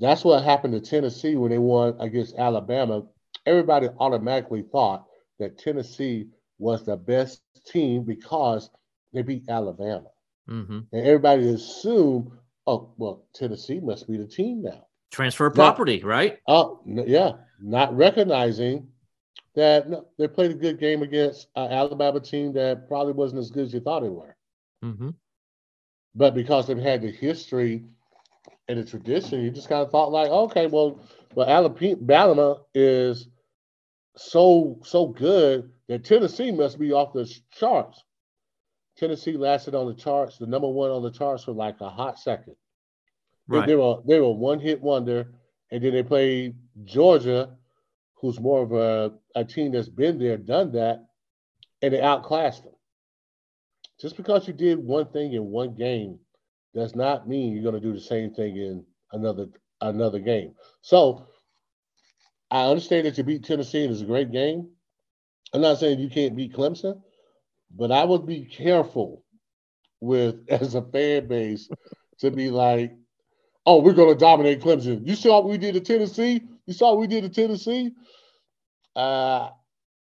that's what happened to Tennessee when they won against Alabama. Everybody automatically thought that Tennessee was the best team because they beat Alabama. Hmm And everybody assumed, oh, well, Tennessee must be the team now. Transfer property, right? Oh, n- yeah, not recognizing that no, they played a good game against an Alabama team that probably wasn't as good as you thought they were. hmm but because they've had the history and the tradition, you just kind of thought like, okay, well, well, Alabama is so so good that Tennessee must be off the charts. Tennessee lasted on the charts, the number one on the charts for like a hot second. They- Right. They, were they were one hit wonder, and then they played Georgia, who's more of a, a team that's been there, done that, and they outclassed them. Just because you did one thing in one game does not mean you're going to do the same thing in another another game. So I understand that you beat Tennessee and it's a great game. I'm not saying you can't beat Clemson, but I would be careful with as a fan base to be like, oh, we're going to dominate Clemson. You saw what we did to Tennessee. You saw what we did to Tennessee. Uh,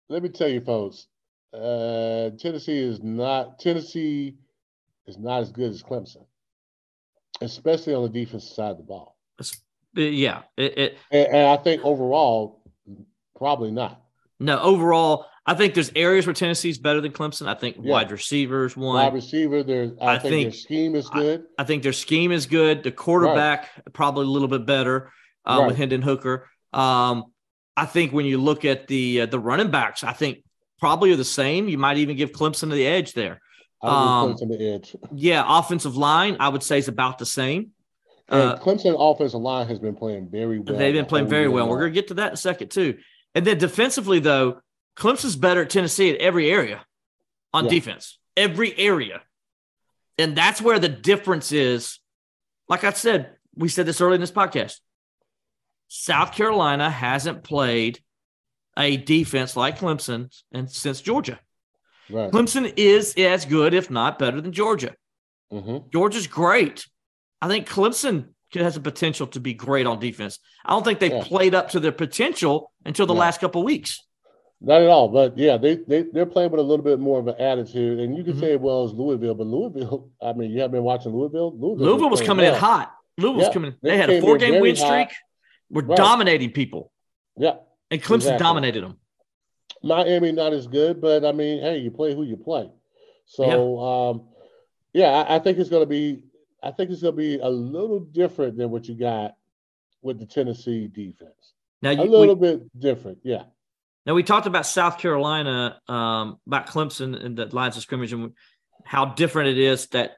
let me tell you, folks, uh, Tennessee is not Tennessee is not as good as Clemson, especially on the defensive side of the ball. Yeah. It, it And, and I think overall, probably not. no overall, I think there's areas where Tennessee's better than Clemson. I think Yeah. wide receivers one. Wide receiver, there's I, I think, think- their scheme is good. I think their scheme is good. The quarterback probably a little bit better uh, with Hendon Hooker. Um, I think when you look at the uh, the running backs, I think probably are the same. You might even give Clemson the edge there. Um, Clemson the edge. Yeah, offensive line I would say is about the same. Uh, Clemson offensive line has been playing very well. They've been playing very well. We're going to get to that in a second too. And then defensively, though, Clemson's better at Tennessee at every area on Yeah. defense, every area. And that's where the difference is. Like I said, we said this early in this podcast. South Carolina hasn't played a defense like Clemson and since Georgia. right. Clemson is as good, if not better, than Georgia. hmm Georgia's great. I think Clemson has the potential to be great on defense. I don't think they've Yeah. played up to their potential until the No. last couple of weeks. Not at all, but yeah, they they they're playing with a little bit more of an attitude, and you can Mhm. say, well, it's Louisville, but Louisville. I mean, you have been watching Louisville. Louisville, Louisville was coming in hot. Louisville was coming. they They had a four game win hot. streak. We're Right. dominating people, Yeah, and Clemson Exactly. dominated them. Miami not as good, but I mean, hey, you play who you play. So, um, yeah, I, I think it's going to be. I think it's going to be a little different than what you got with the Tennessee defense. Now, A little we, bit different, yeah. Now we talked about South Carolina, um, about Clemson and the lines of scrimmage, and how different it is that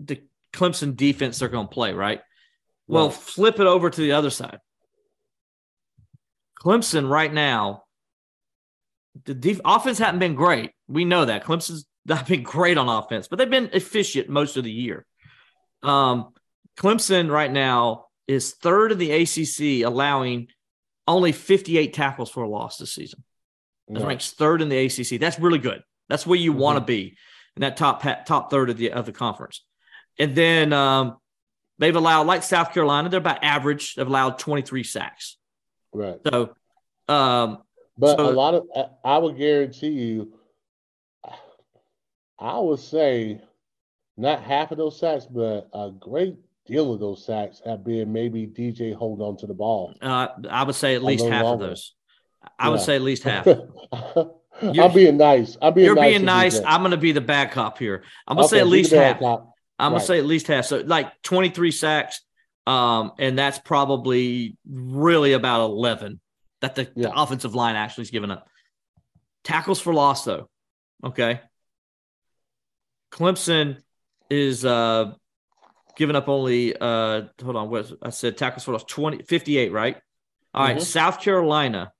the Clemson defense they're going to play, right? Well, flip it over to the other side. Clemson right now, the def- offense hasn't been great. We know that Clemson's not been great on offense, but they've been efficient most of the year. Um, Clemson right now is third in the ACC, allowing only 58 tackles for a loss this season. That Right. ranks third in the ACC. That's really good. That's where you want to be in that top top third of the of the conference. And then um, they've allowed, like South Carolina, they're about average. They've allowed 23 sacks. Right. So, um, But So- a lot of, I- would guarantee you, I would say not half of those sacks, but a great deal of those sacks have been maybe DJ holding on to the ball. uh, I would say at least half of those. I would Yeah. say at least half. I'm being nice. I'm being You're nice being nice. I'm going to be the bad cop here. I'm going to say at least half. cop. I'm gonna say at least half. So like 23 sacks, um, and that's probably really about 11 that the, the offensive line actually is giving up. Tackles for loss, though. Okay. Clemson is uh giving up only uh hold on, what I said tackles for loss 20 58, right? All right, Mhm. South Carolina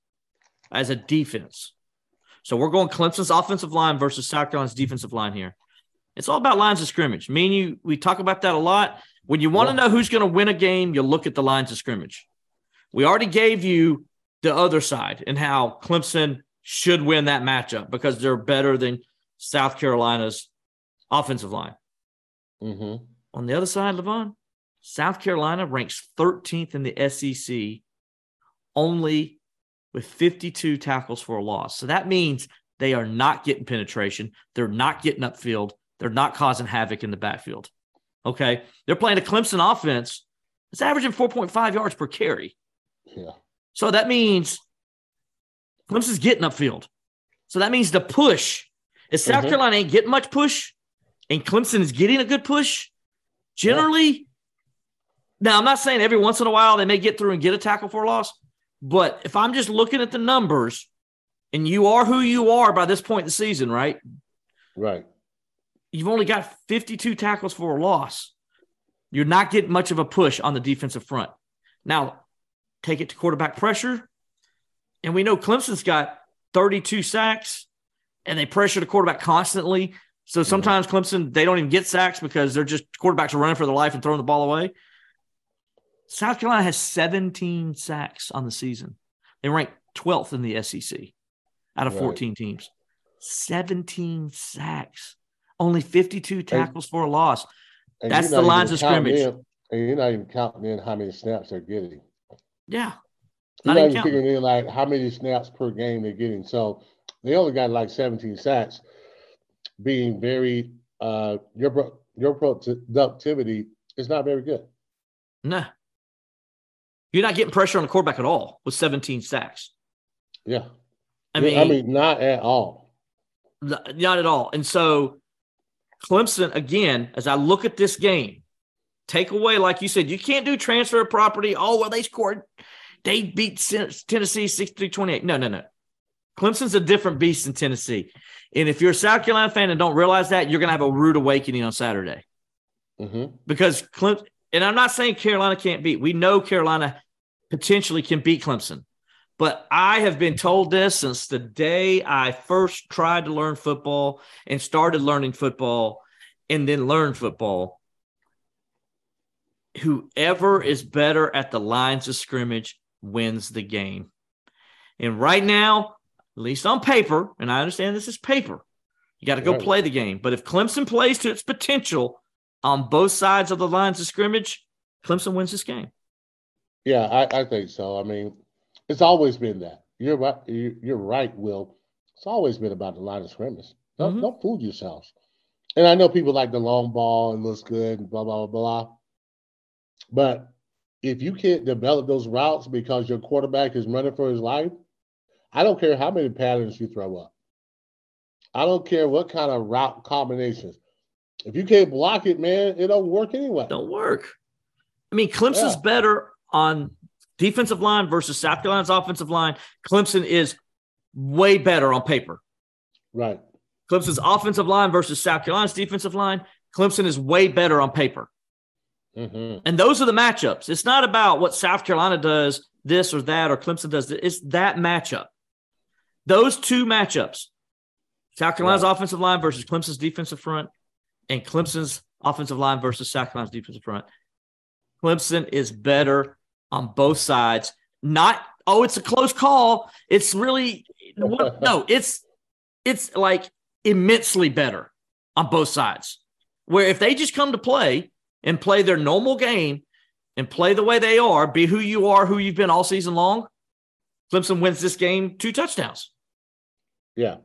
as a defense. So we're going Clemson's offensive line versus South Carolina's defensive line here. It's all about lines of scrimmage. Me and you, we talk about that a lot. When you want to know who's going to win a game, you look at the lines of scrimmage. We already gave you the other side and how Clemson should win that matchup because they're better than South Carolina's offensive line. Mhm. On the other side, Levon, South Carolina ranks 13th in the SEC, only with 52 tackles for a loss. So that means they are not getting penetration. They're not getting upfield. They're not causing havoc in the backfield. Okay. They're playing a Clemson offense. It's averaging 4.5 yards per carry. Yeah. So that means Clemson's getting upfield. So that means the push. If South Mhm. Carolina ain't getting much push and Clemson is getting a good push, generally, now I'm not saying every once in a while they may get through and get a tackle for a loss, but if I'm just looking at the numbers and you are who you are by this point in the season, right? Right. You've only got 52 tackles for a loss. You're not getting much of a push on the defensive front. Now, take it to quarterback pressure. And we know Clemson's got 32 sacks and they pressure the quarterback constantly. So sometimes Clemson, they don't even get sacks because they're just quarterbacks are running for their life and throwing the ball away. South Carolina has 17 sacks on the season. They rank 12th in the SEC out of Right. 14 teams. 17 sacks, only 52 tackles for a loss. That's the lines of scrimmage. in- and you're not even counting in how many snaps they're getting. Yeah. You're Not not even counting. figuring in like how many snaps per game they're getting. So they only got like 17 sacks, being very uh your your productivity is not very good. Nah. You're not getting pressure on the quarterback at all with 17 sacks. Yeah. I mean, I mean, not at all. Not at all. And so Clemson, again, as I look at this game, take away, like you said, you can't do transfer of property. Oh, well, they scored, they beat Tennessee 63 28. No, no, no. Clemson's a different beast than Tennessee. And if you're a South Carolina fan and don't realize that, you're going to have a rude awakening on Saturday hmm because Clemson, and I'm not saying Carolina can't beat. We know Carolina potentially can beat Clemson. But I have been told this since the day I first tried to learn football and started learning football and then learned football. Whoever is better at the lines of scrimmage wins the game. And right now, at least on paper, and I understand this is paper, you got to go Right. play the game. But if Clemson plays to its potential on both sides of the lines of scrimmage, Clemson wins this game. Yeah, I, I think so. I mean, it's always been that. You're right. you- You're right, Will. It's always been about the line of scrimmage. Don't, Mhm. don't fool yourselves. And I know people like the long ball and looks good and blah blah blah blah. But if you can't develop those routes because your quarterback is running for his life, I don't care how many patterns you throw up. I don't care what kind of route combinations. If you can't block it, man, it don't work anyway. Don't work. I mean, Clemson's Yeah. better on defensive line versus South Carolina's offensive line. Clemson is way better on paper. Right. Clemson's offensive line versus South Carolina's defensive line. Clemson is way better on paper. Mm-hmm. And those are the matchups. It's not about what South Carolina does this or that or Clemson does. This. It's that matchup. Those two matchups South Carolina's right. offensive line versus Clemson's defensive front, and Clemson's offensive line versus South Carolina's defensive front. Clemson is better on both sides. Not oh, it's a close call. It's really no, it's it's like immensely better on both sides. Where if they just come to play and play their normal game and play the way they are, be who you are, who you've been all season long, Clemson wins this game two touchdowns. Yeah,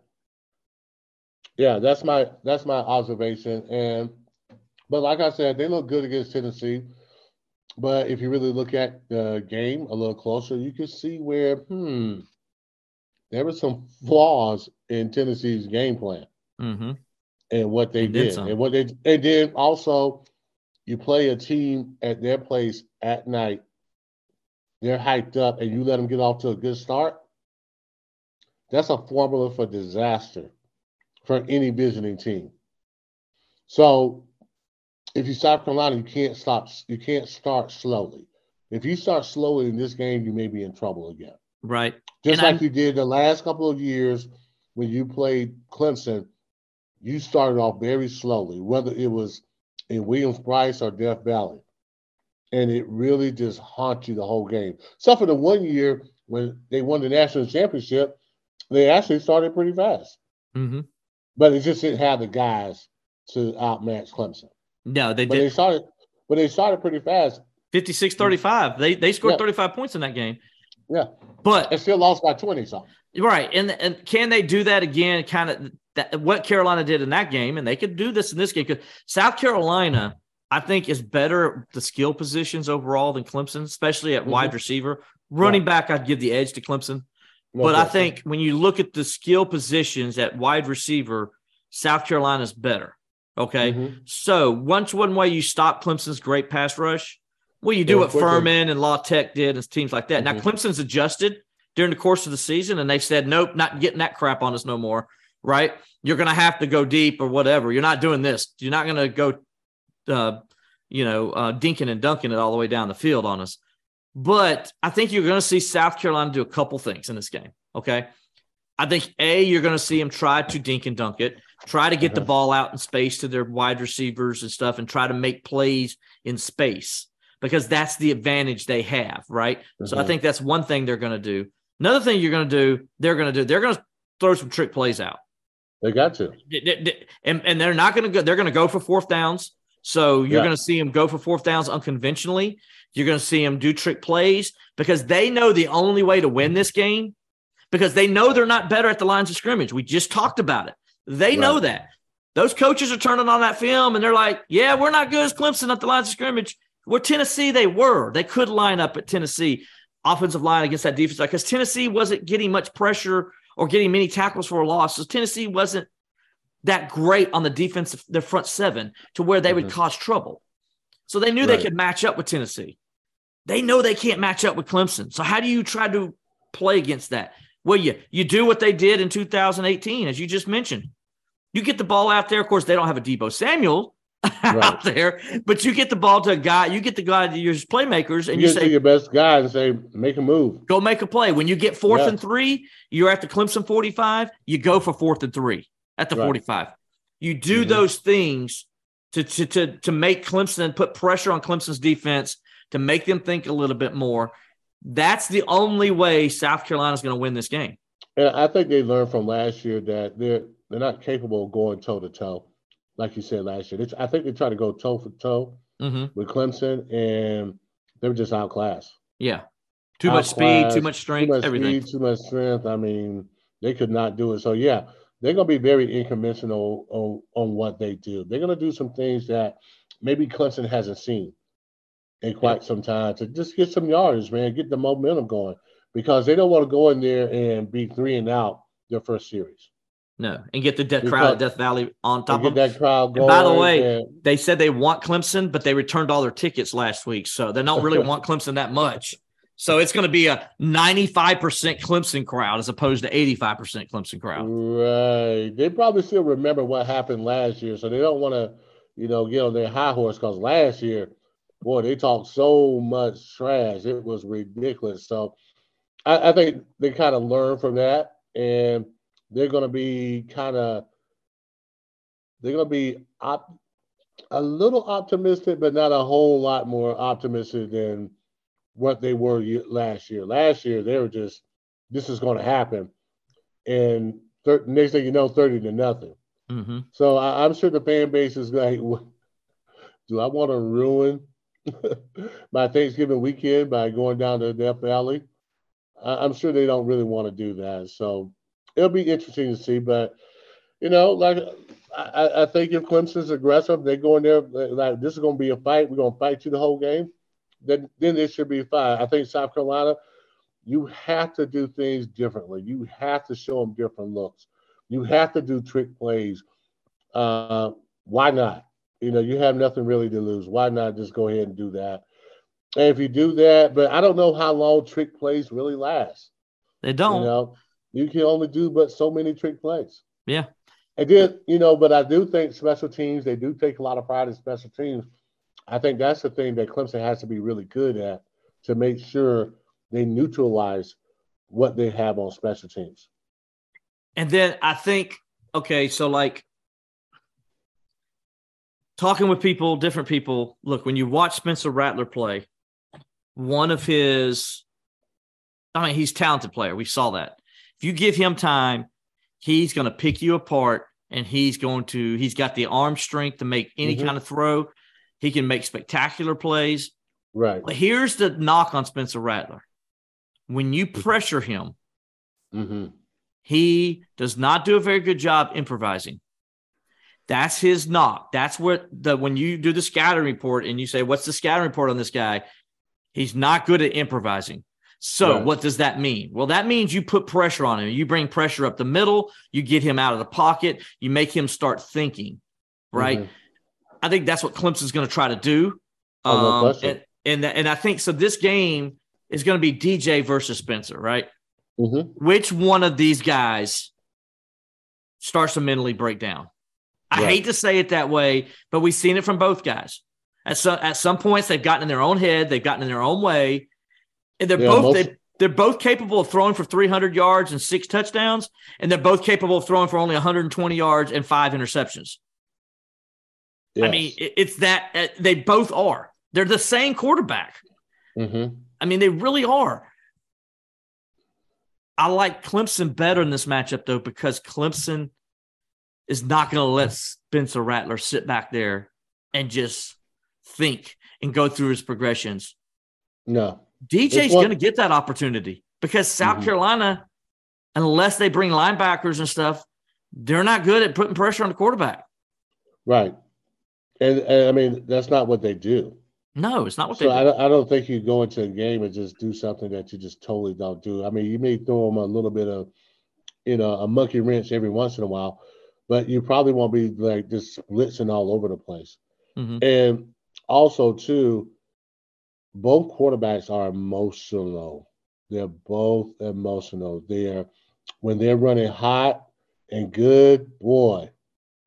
yeah, that's my that's my observation. And but like I said, they look good against Tennessee. But if you really look at the game a little closer, you can see where hmm there were some flaws in Tennessee's game plan mm-hmm. and what they, they did, did and what they they did. Also, you play a team at their place at night. They're hyped up, and you let them get off to a good start. That's a formula for disaster for any visiting team. So if you South Carolina, you can't stop. You can't start slowly. If you start slowly in this game, you may be in trouble again. Right. Just and like I'm, you did the last couple of years when you played Clemson, you started off very slowly, whether it was in Williams-Brice or Death Valley. And it really just haunts you the whole game. So for the one year when they won the national championship, they actually started pretty fast. Mm-hmm but it just didn't have the guys to outmatch Clemson. No, they but did. They started, but they started pretty fast. 56-35. They they scored yeah. 35 points in that game. Yeah, but they still lost by 20 something. Right, and and can they do that again? Kind of that what Carolina did in that game, and they could do this in this game because South Carolina. I think is better the skill positions overall than Clemson, especially at mm-hmm. wide receiver. Running yeah. back, I'd give the edge to Clemson. No but question. I think when you look at the skill positions at wide receiver, South Carolina's better. Okay. Mm-hmm. So once one way you stop Clemson's great pass rush, well, you do yeah, what quickly. Furman and La Tech did and teams like that. Mm-hmm. Now Clemson's adjusted during the course of the season and they said, nope, not getting that crap on us no more. Right. You're going to have to go deep or whatever. You're not doing this. You're not going to go, uh, you know, uh, dinking and dunking it all the way down the field on us. But I think you're going to see South Carolina do a couple things in this game. Okay. I think A, you're going to see them try to dink and dunk it, try to get uh-huh. the ball out in space to their wide receivers and stuff, and try to make plays in space because that's the advantage they have. Right. Uh-huh. So I uh-huh. think that's one thing they're going to do. Another thing you're going to do, they're going to do, they're going to throw some trick plays out. They got to. And, and they're not going to go, they're going to go for fourth downs. So you're yeah. going to see them go for fourth downs unconventionally. You're going to see them do trick plays because they know the only way to win this game because they know they're not better at the lines of scrimmage. We just talked about it. They right. know that. Those coaches are turning on that film and they're like, yeah, we're not good as Clemson at the lines of scrimmage. Where Tennessee, they were. They could line up at Tennessee offensive line against that defense because Tennessee wasn't getting much pressure or getting many tackles for a loss. So Tennessee wasn't that great on the defense, their front seven, to where they mm-hmm. would cause trouble. So they knew right. they could match up with Tennessee. They know they can't match up with Clemson. So how do you try to play against that? Well, you you do what they did in 2018, as you just mentioned. You get the ball out there. Of course, they don't have a Deebo Samuel right. out there, but you get the ball to a guy. You get the guy to your playmakers, and you, you say your best guy and say, "Make a move, go make a play." When you get fourth yeah. and three, you're at the Clemson 45. You go for fourth and three at the right. 45. You do mm-hmm. those things to, to to to make Clemson put pressure on Clemson's defense to make them think a little bit more. That's the only way South Carolina is going to win this game. And I think they learned from last year that they're they're not capable of going toe to toe, like you said last year. I think they tried to go toe for toe mm-hmm. with Clemson, and they were just outclassed. Yeah, too much speed, too much strength, too much everything. Speed, too much strength. I mean, they could not do it. So yeah, they're going to be very unconventional on, on what they do. They're going to do some things that maybe Clemson hasn't seen in quite some time to just get some yards, man, get the momentum going because they don't want to go in there and be three and out their first series. No, and get the de- crowd at Death Valley on top of that crowd going. by the way, and, they said they want Clemson, but they returned all their tickets last week, so they don't really want Clemson that much. So it's going to be a 95% Clemson crowd as opposed to 85% Clemson crowd. Right. They probably still remember what happened last year, so they don't want to, you know, get on their high horse because last year boy, they talked so much trash. It was ridiculous. So I, I think they kind of learned from that, and they're going to be kind of they're going to be op- a little optimistic, but not a whole lot more optimistic than what they were last year. Last year, they were just this is going to happen, and thir- next thing you know, thirty to nothing. Mm-hmm. So I, am sure the fan base is like, do I want to ruin my Thanksgiving weekend by going down to Death Valley? I, am sure they don't really want to do that. So it'll be interesting to see. But you know, like I, I think if Clemson's aggressive, they go in there like this is going to be a fight. We're going to fight you the whole game. Then then it should be fine. I think South Carolina, you have to do things differently. You have to show them different looks. You have to do trick plays. Uh, why not? You know, you have nothing really to lose. Why not just go ahead and do that? And if you do that, but I don't know how long trick plays really last. They don't. You know, you can only do but so many trick plays. Yeah. And then, you know, but I do think special teams, they do take a lot of pride in special teams. I think that's the thing that Clemson has to be really good at to make sure they neutralize what they have on special teams. And then I think, okay, so like talking with people, different people, look, when you watch Spencer Rattler play, one of his, I mean, he's talented player. We saw that. If you give him time, he's going to pick you apart and he's going to, he's got the arm strength to make any mm-hmm. kind of throw. He can make spectacular plays. Right. But here's the knock on Spencer Rattler. When you pressure him, mm-hmm. he does not do a very good job improvising. That's his knock. That's what the when you do the scouting report and you say, "What's the scouting report on this guy?" He's not good at improvising. So, right. what does that mean? Well, that means you put pressure on him. You bring pressure up the middle, you get him out of the pocket, you make him start thinking, right? Mm-hmm. I think that's what Clemson's going to try to do. Oh, um, and, and, and I think so. This game is going to be DJ versus Spencer, right? Mm-hmm. Which one of these guys starts to mentally break down? I right. hate to say it that way, but we've seen it from both guys. At some at some points, they've gotten in their own head, they've gotten in their own way, and they're yeah, both most- they, they're both capable of throwing for 300 yards and six touchdowns, and they're both capable of throwing for only 120 yards and five interceptions. Yes. I mean, it's that uh, they both are. They're the same quarterback. Mm-hmm. I mean, they really are. I like Clemson better in this matchup though because Clemson is not going to let Spencer Rattler sit back there and just think and go through his progressions. No. DJ's going to get that opportunity because South mm-hmm. Carolina, unless they bring linebackers and stuff, they're not good at putting pressure on the quarterback. Right. And, and I mean, that's not what they do. No, it's not what so they do. I don't, I don't think you go into a game and just do something that you just totally don't do. I mean, you may throw them a little bit of, you know, a monkey wrench every once in a while, but you probably won't be like just blitzing all over the place. Mm-hmm. And also, too, both quarterbacks are emotional. They're both emotional. They're when they're running hot and good, boy.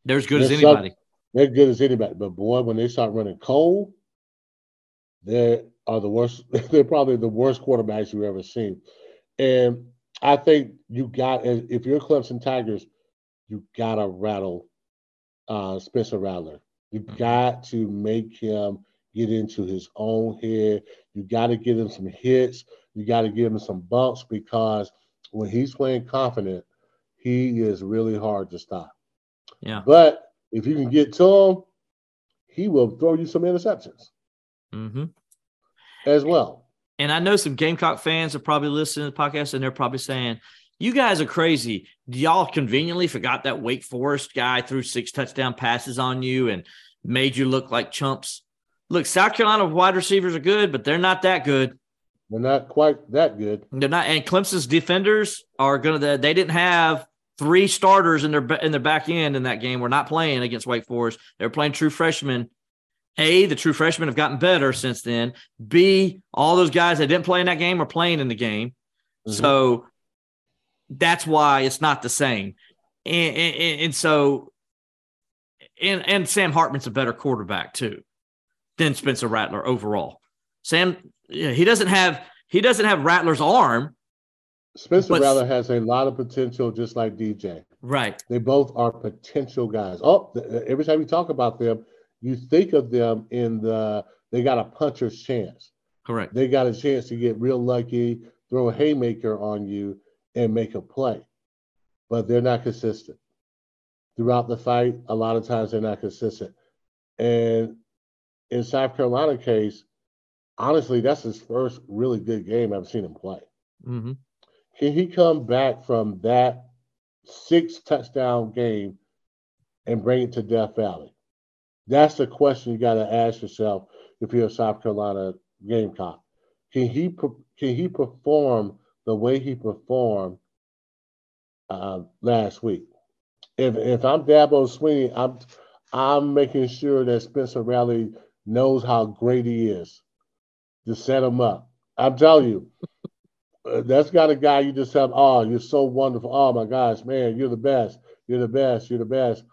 They're as good as anybody. they're good as anybody. But boy, when they start running cold, they are the worst. They're probably the worst quarterbacks you've ever seen. And I think you got if you're Clemson Tigers, you gotta rattle uh, Spencer Rattler. You mm-hmm. got to make him get into his own head. You got to give him some hits. You got to give him some bumps because when he's playing confident, he is really hard to stop. Yeah. But if you can get to him, he will throw you some interceptions mm-hmm. as well. And I know some Gamecock fans are probably listening to the podcast and they're probably saying, you guys are crazy. Y'all conveniently forgot that Wake Forest guy threw six touchdown passes on you and made you look like chumps. Look, South Carolina wide receivers are good, but they're not that good. They're not quite that good. They're not. And Clemson's defenders are going to. They didn't have three starters in their in their back end in that game. We're not playing against Wake Forest. They're playing true freshmen. A, the true freshmen have gotten better since then. B, all those guys that didn't play in that game are playing in the game. Mm-hmm. So that's why it's not the same. And, and, and so, and, and Sam Hartman's a better quarterback too. than Spencer Rattler overall. Sam, yeah, he doesn't have he doesn't have Rattler's arm. Spencer But- Rattler has a lot of potential, just like DJ. Right. They both are potential guys. Oh, every time you talk about them, you think of them in the they got a puncher's chance. Correct. They got a chance to get real lucky, throw a haymaker on you, and make a play. But they're not consistent. Throughout the fight, a lot of times they're not consistent. And in South Carolina case, honestly, that's his first really good game I've seen him play. hmm Can he come back from that six touchdown game and bring it to Death Valley? That's the question you got to ask yourself if you're a South Carolina Gamecock. Can he can he perform the way he performed uh, last week? If if I'm Dabo Swinney, I'm I'm making sure that Spencer Rattler knows how great he is to set him up. I'm telling you, uh, that's got a guy you just have. Oh, you're so wonderful. Oh my gosh, man, you're the best. You're the best. You're the best.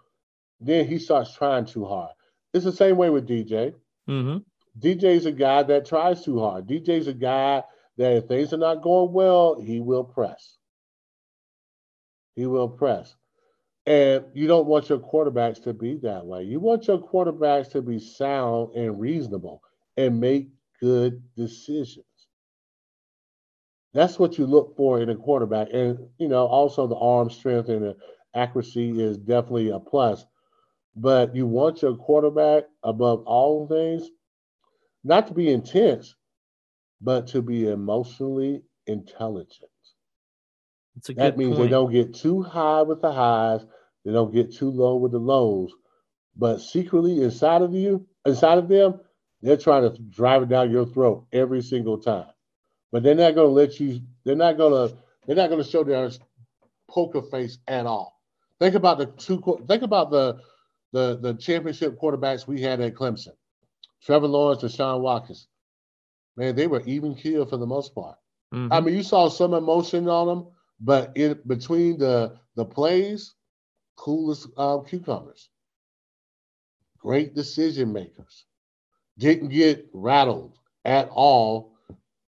Then he starts trying too hard. It's the same way with DJ. hmm DJ's a guy that tries too hard. DJ's a guy that if things are not going well, he will press. He will press. And you don't want your quarterbacks to be that way. You want your quarterbacks to be sound and reasonable and make good decisions. That's what you look for in a quarterback. And, you know, also the arm strength and the accuracy is definitely a plus. But you want your quarterback above all things not to be intense, but to be emotionally intelligent. That means point. they don't get too high with the highs, they don't get too low with the lows, but secretly inside of you, inside of them, they're trying to drive it down your throat every single time. But they're not going to let you. They're not going to. They're not going to show their poker face at all. Think about the two. Think about the the the championship quarterbacks we had at Clemson. Trevor Lawrence and Deshaun Watson. Man, they were even keel for the most part. Mhm. I mean, you saw some emotion on them, but in between the the plays, coolest uh, cucumbers. Great decision makers. Didn't get rattled at all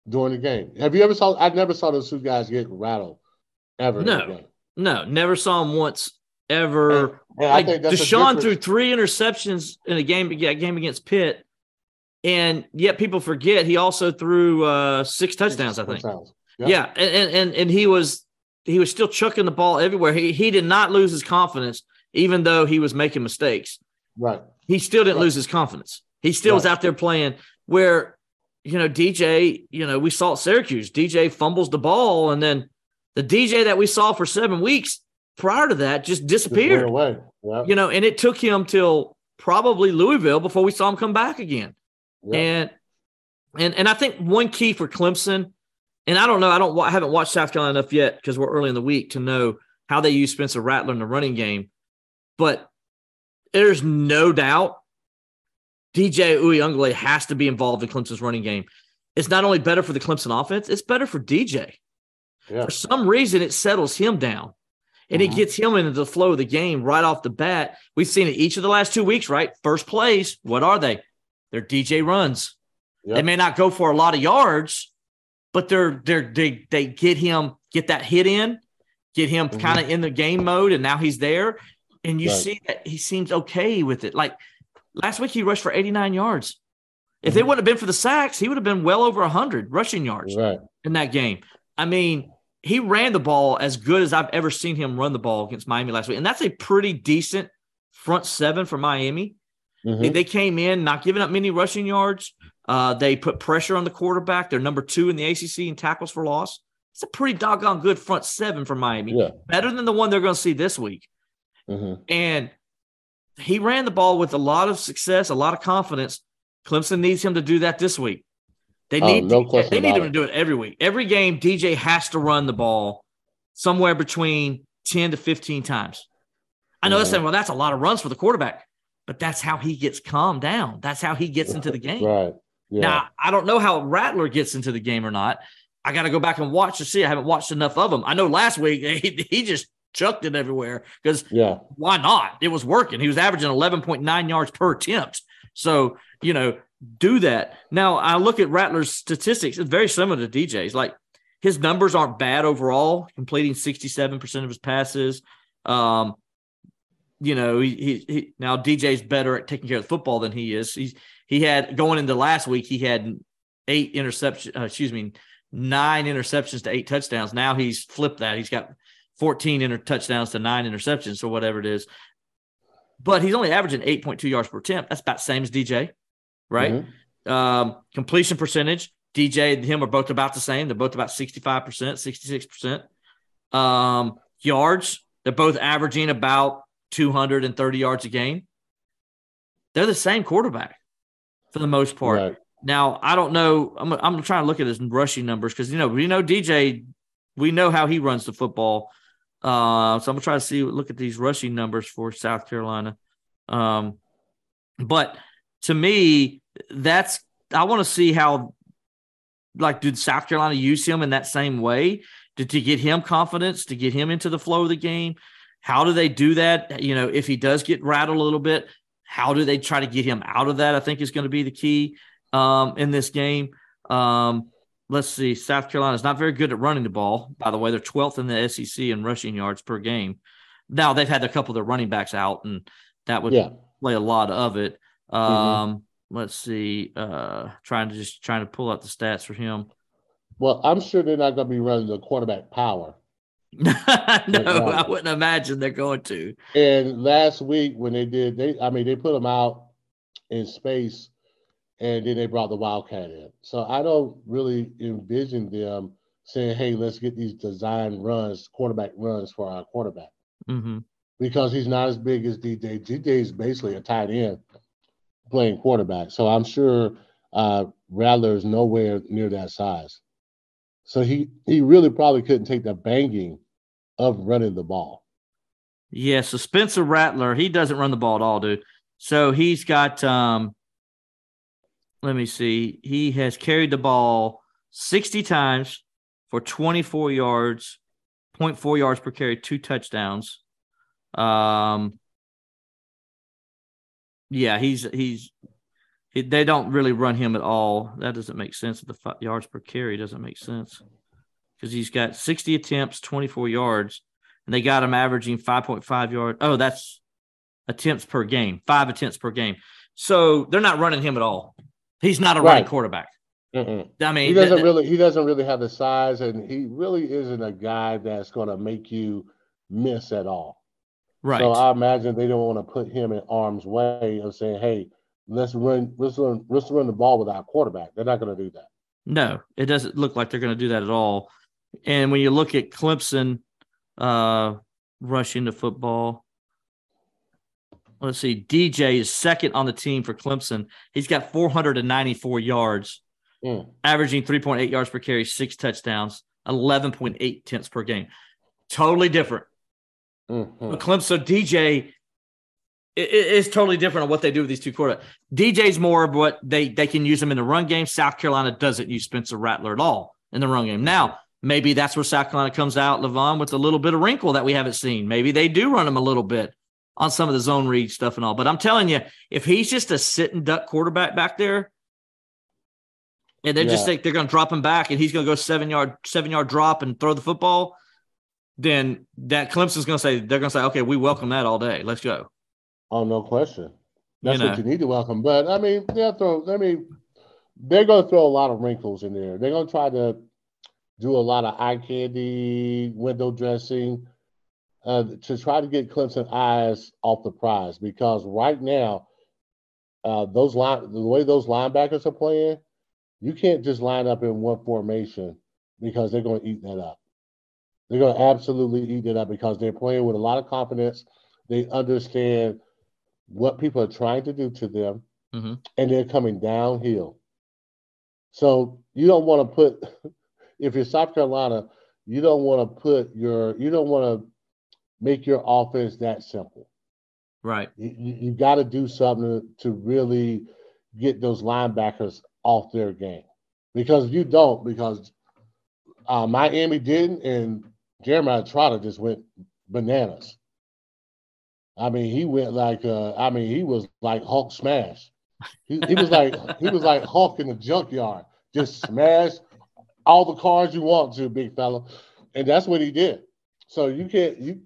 during the game. Have you ever saw? I never saw those two guys get rattled ever. No. no, never saw them once ever. And I like think that's a Deshaun threw three interceptions in a game, yeah, game against Pitt, and yet people forget he also threw uh, six touchdowns. I think. Touchdowns. Yeah, Yeah. and, and and he was he was still chucking the ball everywhere. He he did not lose his confidence, even though he was making mistakes. Right. He still didn't Right. lose his confidence. He still was out there playing. Where you know DJ, you know we saw at Syracuse, DJ fumbles the ball, and then the DJ that we saw for seven weeks prior to that just Just disappeared. away. Yeah. You know, and it took him till probably Louisville before we saw him come back again. Yeah. And and and I think one key for Clemson, and I don't know, I don't I haven't watched South Carolina enough yet because we're early in the week to know how they use Spencer Rattler in the running game, but there's no doubt DJ Uiagalelei has to be involved in Clemson's running game. It's not only better for the Clemson offense, it's better for DJ. yeah. For some reason, it settles him down and it Mhm. gets him into the flow of the game right off the bat. We've seen it each of the last two weeks, right? First plays, what are they? They're DJ runs. Yeah. They may not go for a lot of yards, but they're they're they they get him get that hit in, get him Mhm. kind of in the game mode, and now he's there. And you Right. see that he seems okay with it. Like last week, he rushed for 89 yards. If it Mhm. wouldn't have been for the sacks, he would have been well over 100 rushing yards Right. in that game. I mean, he ran the ball as good as I've ever seen him run the ball against Miami last week. And that's a pretty decent front seven for Miami. Mhm. They, came in not giving up many rushing yards. Uh, they put pressure on the quarterback. They're number two in the ACC in tackles for loss. It's a pretty doggone good front seven for Miami. Yeah. Better than the one they're going to see this week. Mhm. And he ran the ball with a lot of success, a lot of confidence. Clemson needs him to do that this week. They Oh, need no they need him to do it every week. Every game, DJ has to run the ball somewhere between 10 to 15 times. I know they're Mhm. saying, well, that's a lot of runs for the quarterback, but that's how he gets calmed down. That's how he gets into the game. Right. Yeah. Now, I don't know how Rattler gets into the game or not. I got to go back and watch to see. I haven't watched enough of him. I know last week he, he just chucked it everywhere because yeah. why not? It was working. He was averaging 11.9 yards per attempt. So, you know, do that. Now I look at Rattler's statistics; it's very similar to DJ's. Like his numbers aren't bad overall, completing sixty-seven percent of his passes. Um, you know, he, he, he now DJ's better at taking care of the football than he is. He's he had going into last week, he had eight interceptions. Uh, excuse me, nine interceptions to eight touchdowns. Now he's flipped that. He's got 14 inter- touchdowns to nine interceptions or whatever it is. But he's only averaging 8.2 yards per attempt. That's about the same as DJ, right? Mm-hmm. Um, completion percentage, DJ and him are both about the same. They're both about 65%, 66%. Um, yards, they're both averaging about 230 yards a game. They're the same quarterback for the most part. Right. Now, I don't know. I'm, I'm trying to look at his rushing numbers because, you know, we know DJ, we know how he runs the football. Uh, so I'm going to try to see, look at these rushing numbers for South Carolina. Um, but to me, that's, I want to see how, like, did South Carolina use him in that same way to, to get him confidence, to get him into the flow of the game? How do they do that? You know, if he does get rattled a little bit, how do they try to get him out of that? I think is going to be the key um, in this game. Um, let's see. South Carolina is not very good at running the ball. By the way, they're 12th in the SEC in rushing yards per game. Now they've had a couple of their running backs out, and that would yeah. play a lot of it. Mm-hmm. Um, mm-hmm. Let's see. Uh, trying to just trying to pull out the stats for him. Well, I'm sure they're not going to be running the quarterback power. no, I wouldn't imagine they're going to. And last week when they did, they I mean they put them out in space and then they brought the Wildcat in. So I don't really envision them saying, "Hey, let's get these design runs, quarterback runs for our quarterback," mm-hmm. because he's not as big as DJ. DJ is basically a tight end playing quarterback. So I'm sure uh, Rattler is nowhere near that size. So he he really probably couldn't take the banging of running the ball. Yeah, so Spencer Rattler, he doesn't run the ball at all, dude. So he's got um let me see. He has carried the ball 60 times for 24 yards, 0.4 yards per carry, two touchdowns. Um, yeah, he's he's he, they don't really run him at all. That doesn't make sense. The yards per carry doesn't make sense because he's got 60 attempts, 24 yards, and they got him averaging 5.5 yards. Oh, that's attempts per game, five attempts per game. So they're not running him at all. He's not a right. running quarterback. Mm-mm. I mean, he doesn't th- really he doesn't really have the size, and he really isn't a guy that's going to make you miss at all. Right. So I imagine they don't want to put him in arm's way of saying, "Hey, let's run, let's run, let's run the ball without quarterback." They're not going to do that. No, it doesn't look like they're going to do that at all. And when you look at Clemson uh, rushing the football, let's see, DJ is second on the team for Clemson. He's got 494 yards, mm. averaging 3.8 yards per carry, six touchdowns, 11.8 tenths per game. Totally different. Mm-hmm. But Clemson, DJ it, it's totally different on what they do with these two quarterbacks. DJ's more of what they they can use them in the run game. South Carolina doesn't use Spencer Rattler at all in the run game. Now, maybe that's where South Carolina comes out, Levon, with a little bit of wrinkle that we haven't seen. Maybe they do run him a little bit on some of the zone read stuff and all. But I'm telling you, if he's just a sit and duck quarterback back there, and they yeah. just think they're going to drop him back and he's going to go seven yard seven yard drop and throw the football, then that Clemson's going to say they're going to say, okay, we welcome that all day. Let's go. Oh, no question. That's you know. what you need to welcome. But I mean, they'll throw. I mean, they're going to throw a lot of wrinkles in there. They're going to try to do a lot of eye candy, window dressing uh, to try to get Clemson eyes off the prize because right now, uh, those line the way those linebackers are playing, you can't just line up in one formation because they're going to eat that up. They're going to absolutely eat it up because they're playing with a lot of confidence. They understand what people are trying to do to them, mm-hmm. and they're coming downhill. So you don't want to put, if you're South Carolina, you don't want to put your, you don't want to make your offense that simple. Right. You, you got to do something to, to really get those linebackers off their game. Because if you don't, because uh, Miami didn't, and Jeremiah Trotter just went bananas. I mean, he went like, uh, I mean, he was like Hulk smash. He, he was like he was like Hulk in the junkyard, just smash all the cars you want to, big fella, and that's what he did. So you can't you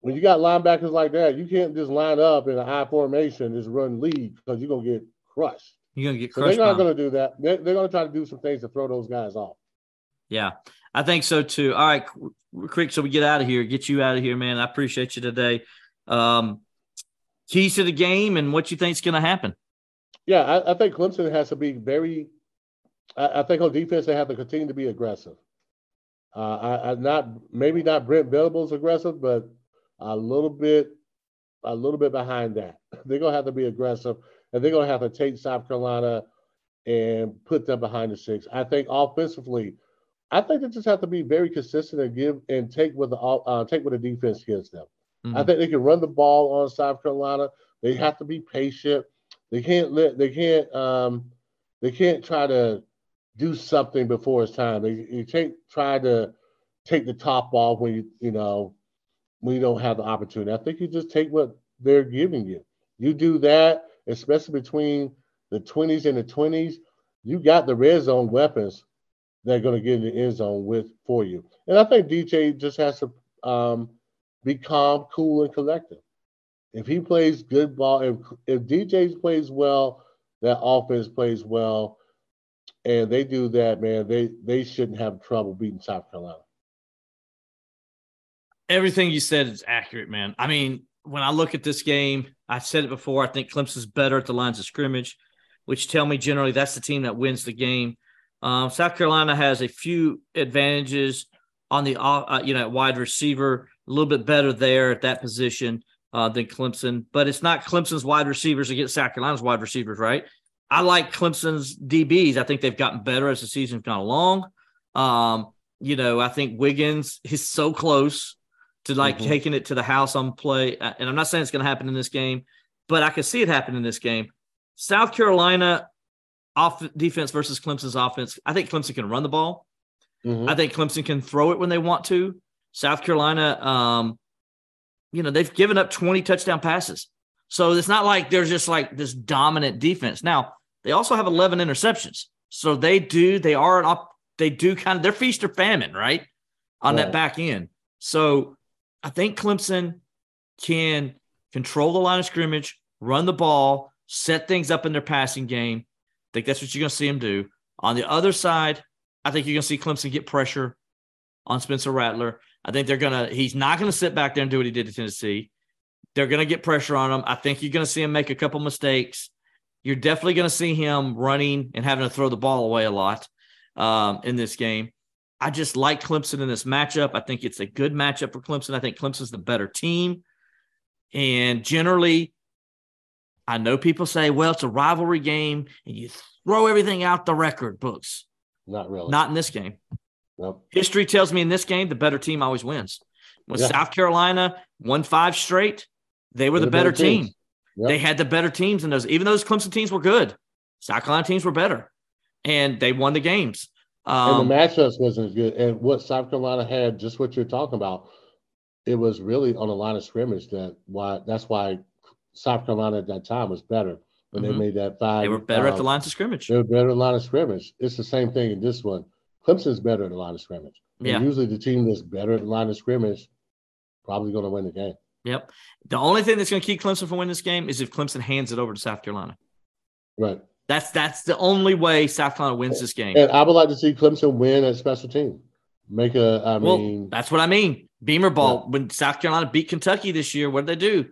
when you got linebackers like that, you can't just line up in a high formation just run lead because you're gonna get crushed. You're gonna get So crushed. they're not by 'em. going to do that. They're, they're going to try to do some things to throw those guys off. Yeah, I think so too. All right, quick, So we get out of here, get you out of here, man. I appreciate you today. Um, keys to the game and what you think's going to happen. Yeah, I, I think Clemson has to be very. I, I think on defense they have to continue to be aggressive. Uh, I, I not maybe not Brent Venables aggressive, but a little bit, a little bit behind that. They're going to have to be aggressive, and they're going to have to take South Carolina and put them behind the six. I think offensively, I think they just have to be very consistent and give and take what the uh, take what the defense gives them. I Mhm. think they can run the ball on South Carolina. They have to be patient. They can't let they can't um they can't try to do something before it's time. They you can't try to take the top off when you you know when you don't have the opportunity. I think you just take what they're giving you. You do that, especially between the 20s and the 20s, you got the red zone weapons that are going to get in the end zone with for you. And I think DJ just has to um, be calm, cool, and collected. If he plays good ball, if if DJ plays well, that offense plays well, and they do that, man, they they shouldn't have trouble beating South Carolina. Everything you said is accurate, man. I mean, when I look at this game, I've said it before. I think Clemson's better at the lines of scrimmage, which tell me generally that's the team that wins the game. Um, South Carolina has a few advantages on the uh, you know wide receiver, a little bit better there at that position uh, than Clemson, but it's not Clemson's wide receivers against South Carolina's wide receivers, right? I like Clemson's DBs. I think they've gotten better as the season's gone along. Um, you know, I think Wiggins is so close to like Mhm. taking it to the house on play. And I'm not saying it's going to happen in this game, but I can see it happen in this game. South Carolina off defense versus Clemson's offense. I think Clemson can run the ball. Mhm. I think Clemson can throw it when they want to. South Carolina, um, you know, they've given up 20 touchdown passes. So it's not like they're just like this dominant defense. Now, they also have 11 interceptions. So they do, they are an op, they do kind of, they're feast or famine, right? On that back end. So I think Clemson can control the line of scrimmage, run the ball, set things up in their passing game. I think that's what you're going to see them do. On the other side, I think you're going to see Clemson get pressure on Spencer Rattler. I think they're going to, he's not going to sit back there and do what he did to Tennessee. They're going to get pressure on him. I think you're going to see him make a couple mistakes. You're definitely going to see him running and having to throw the ball away a lot um, in this game. I just like Clemson in this matchup. I think it's a good matchup for Clemson. I think Clemson's the better team. And generally, I know people say, well, it's a rivalry game and you throw everything out the record books. Not really. Not in this game. Nope. History tells me in this game, the better team always wins. When Yeah. South Carolina won five straight, they were They're the better, team. Yep. They had the better teams in those. Even those Clemson teams were good. South Carolina teams were better, and they won the games. Um, and the matchups wasn't as good. And what South Carolina had, just what you're talking about, it was really on the line of scrimmage. That why that's why South Carolina at that time was better when Mhm. they made that five. they were better at the line of scrimmage. They were better at the line of scrimmage. It's the same thing in this one. Clemson's better at the line of scrimmage. And Yeah. usually the team that's better at the line of scrimmage probably going to win the game. Yep. The only thing that's going to keep Clemson from winning this game is if Clemson hands it over to South Carolina. Right. That's that's the only way South Carolina wins this game. And I would like to see Clemson win at special team. Make a, I well, mean, that's what I mean. Beamer ball. When South Carolina beat Kentucky this year, what did they do?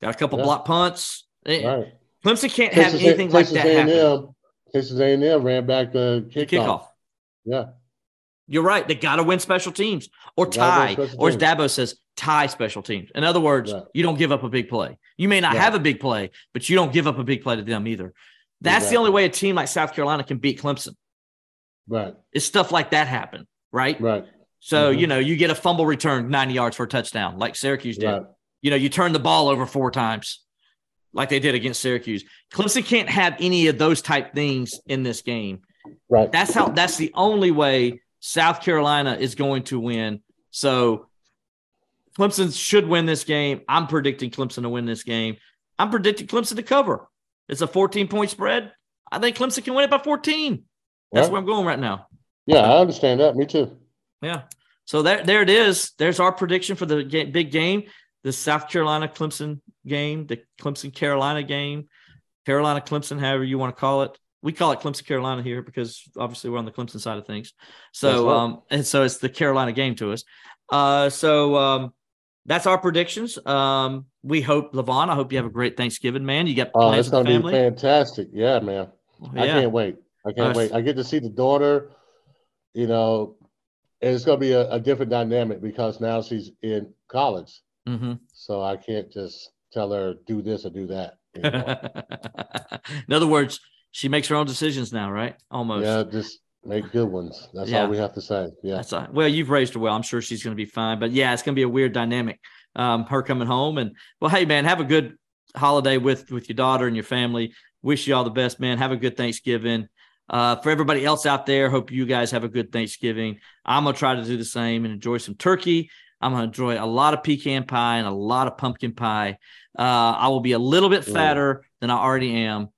Got a couple Yeah. block punts. Eh, right. Clemson can't have Texas A- anything like Texas that happen. A&M, Texas A&M ran back the The kickoff. kickoff. Yeah. You're right. They got to win special teams or tie, or as. Dabo says, tie special teams. In other words, Right. you don't give up a big play. You may not Right. have a big play, but you don't give up a big play to them either. That's the only way a team like South Carolina can beat Clemson. Right. It's stuff like that happen, right? Right. So, Mhm. you know, you get a fumble return 90 yards for a touchdown, like Syracuse did. Right. You know, you turn the ball over four times, like they did against Syracuse. Clemson can't have any of those type things in this game. Right. That's how that's the only way South Carolina is going to win. So Clemson should win this game. I'm predicting Clemson to win this game. I'm predicting Clemson to cover. It's a 14 point spread. I think Clemson can win it by 14. That's where I'm going right now. Yeah, I understand that. Me too. Yeah. So there, there it is. There's our prediction for the big game, the South Carolina Clemson game, the Clemson Carolina game, Carolina Clemson, however you want to call it. We call it Clemson Carolina here because obviously we're on the Clemson side of things. So, right. um, and so it's the Carolina game to us. Uh, so, um, that's our predictions. Um, we hope Levon. I hope you have a great Thanksgiving, man. You got oh, oh, it's gonna be fantastic. Yeah, man. Yeah. I can't wait. I can't wait. I get to see the daughter. You know, and it's gonna be a, a different dynamic because now she's in college. Mm-hmm. So I can't just tell her do this or do that. in other words, she makes her own decisions now, right? Almost. Yeah, just Make good ones. That's yeah. all we have to say. Yeah. That's all, well, you've raised her well. I'm sure she's going to be fine. But yeah, it's going to be a weird dynamic. Um, her coming home and well, hey man, have a good holiday with with your daughter and your family. Wish you all the best, man. Have a good Thanksgiving. Uh, for everybody else out there, hope you guys have a good Thanksgiving. I'm gonna try to do the same and enjoy some turkey. I'm gonna enjoy a lot of pecan pie and a lot of pumpkin pie. Uh, I will be a little bit fatter than I already am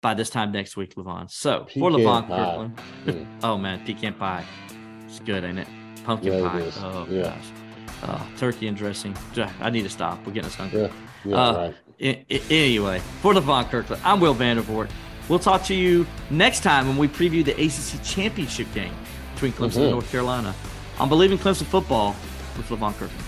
by this time next week, Levon. So pecan for Levon Kirkland, mm. oh man, pecan pie, it's good, ain't it? Pumpkin yeah, pie. Oh yeah. gosh, oh, turkey and dressing. I need to stop. We're getting us hungry. Yeah, yeah uh, right. I- I- anyway, for Levon Kirkland, I'm Will Vandervoort. We'll talk to you next time when we preview the ACC championship game between Clemson mm-hmm. and North Carolina. I'm Bleav in Clemson football with Levon Kirkland.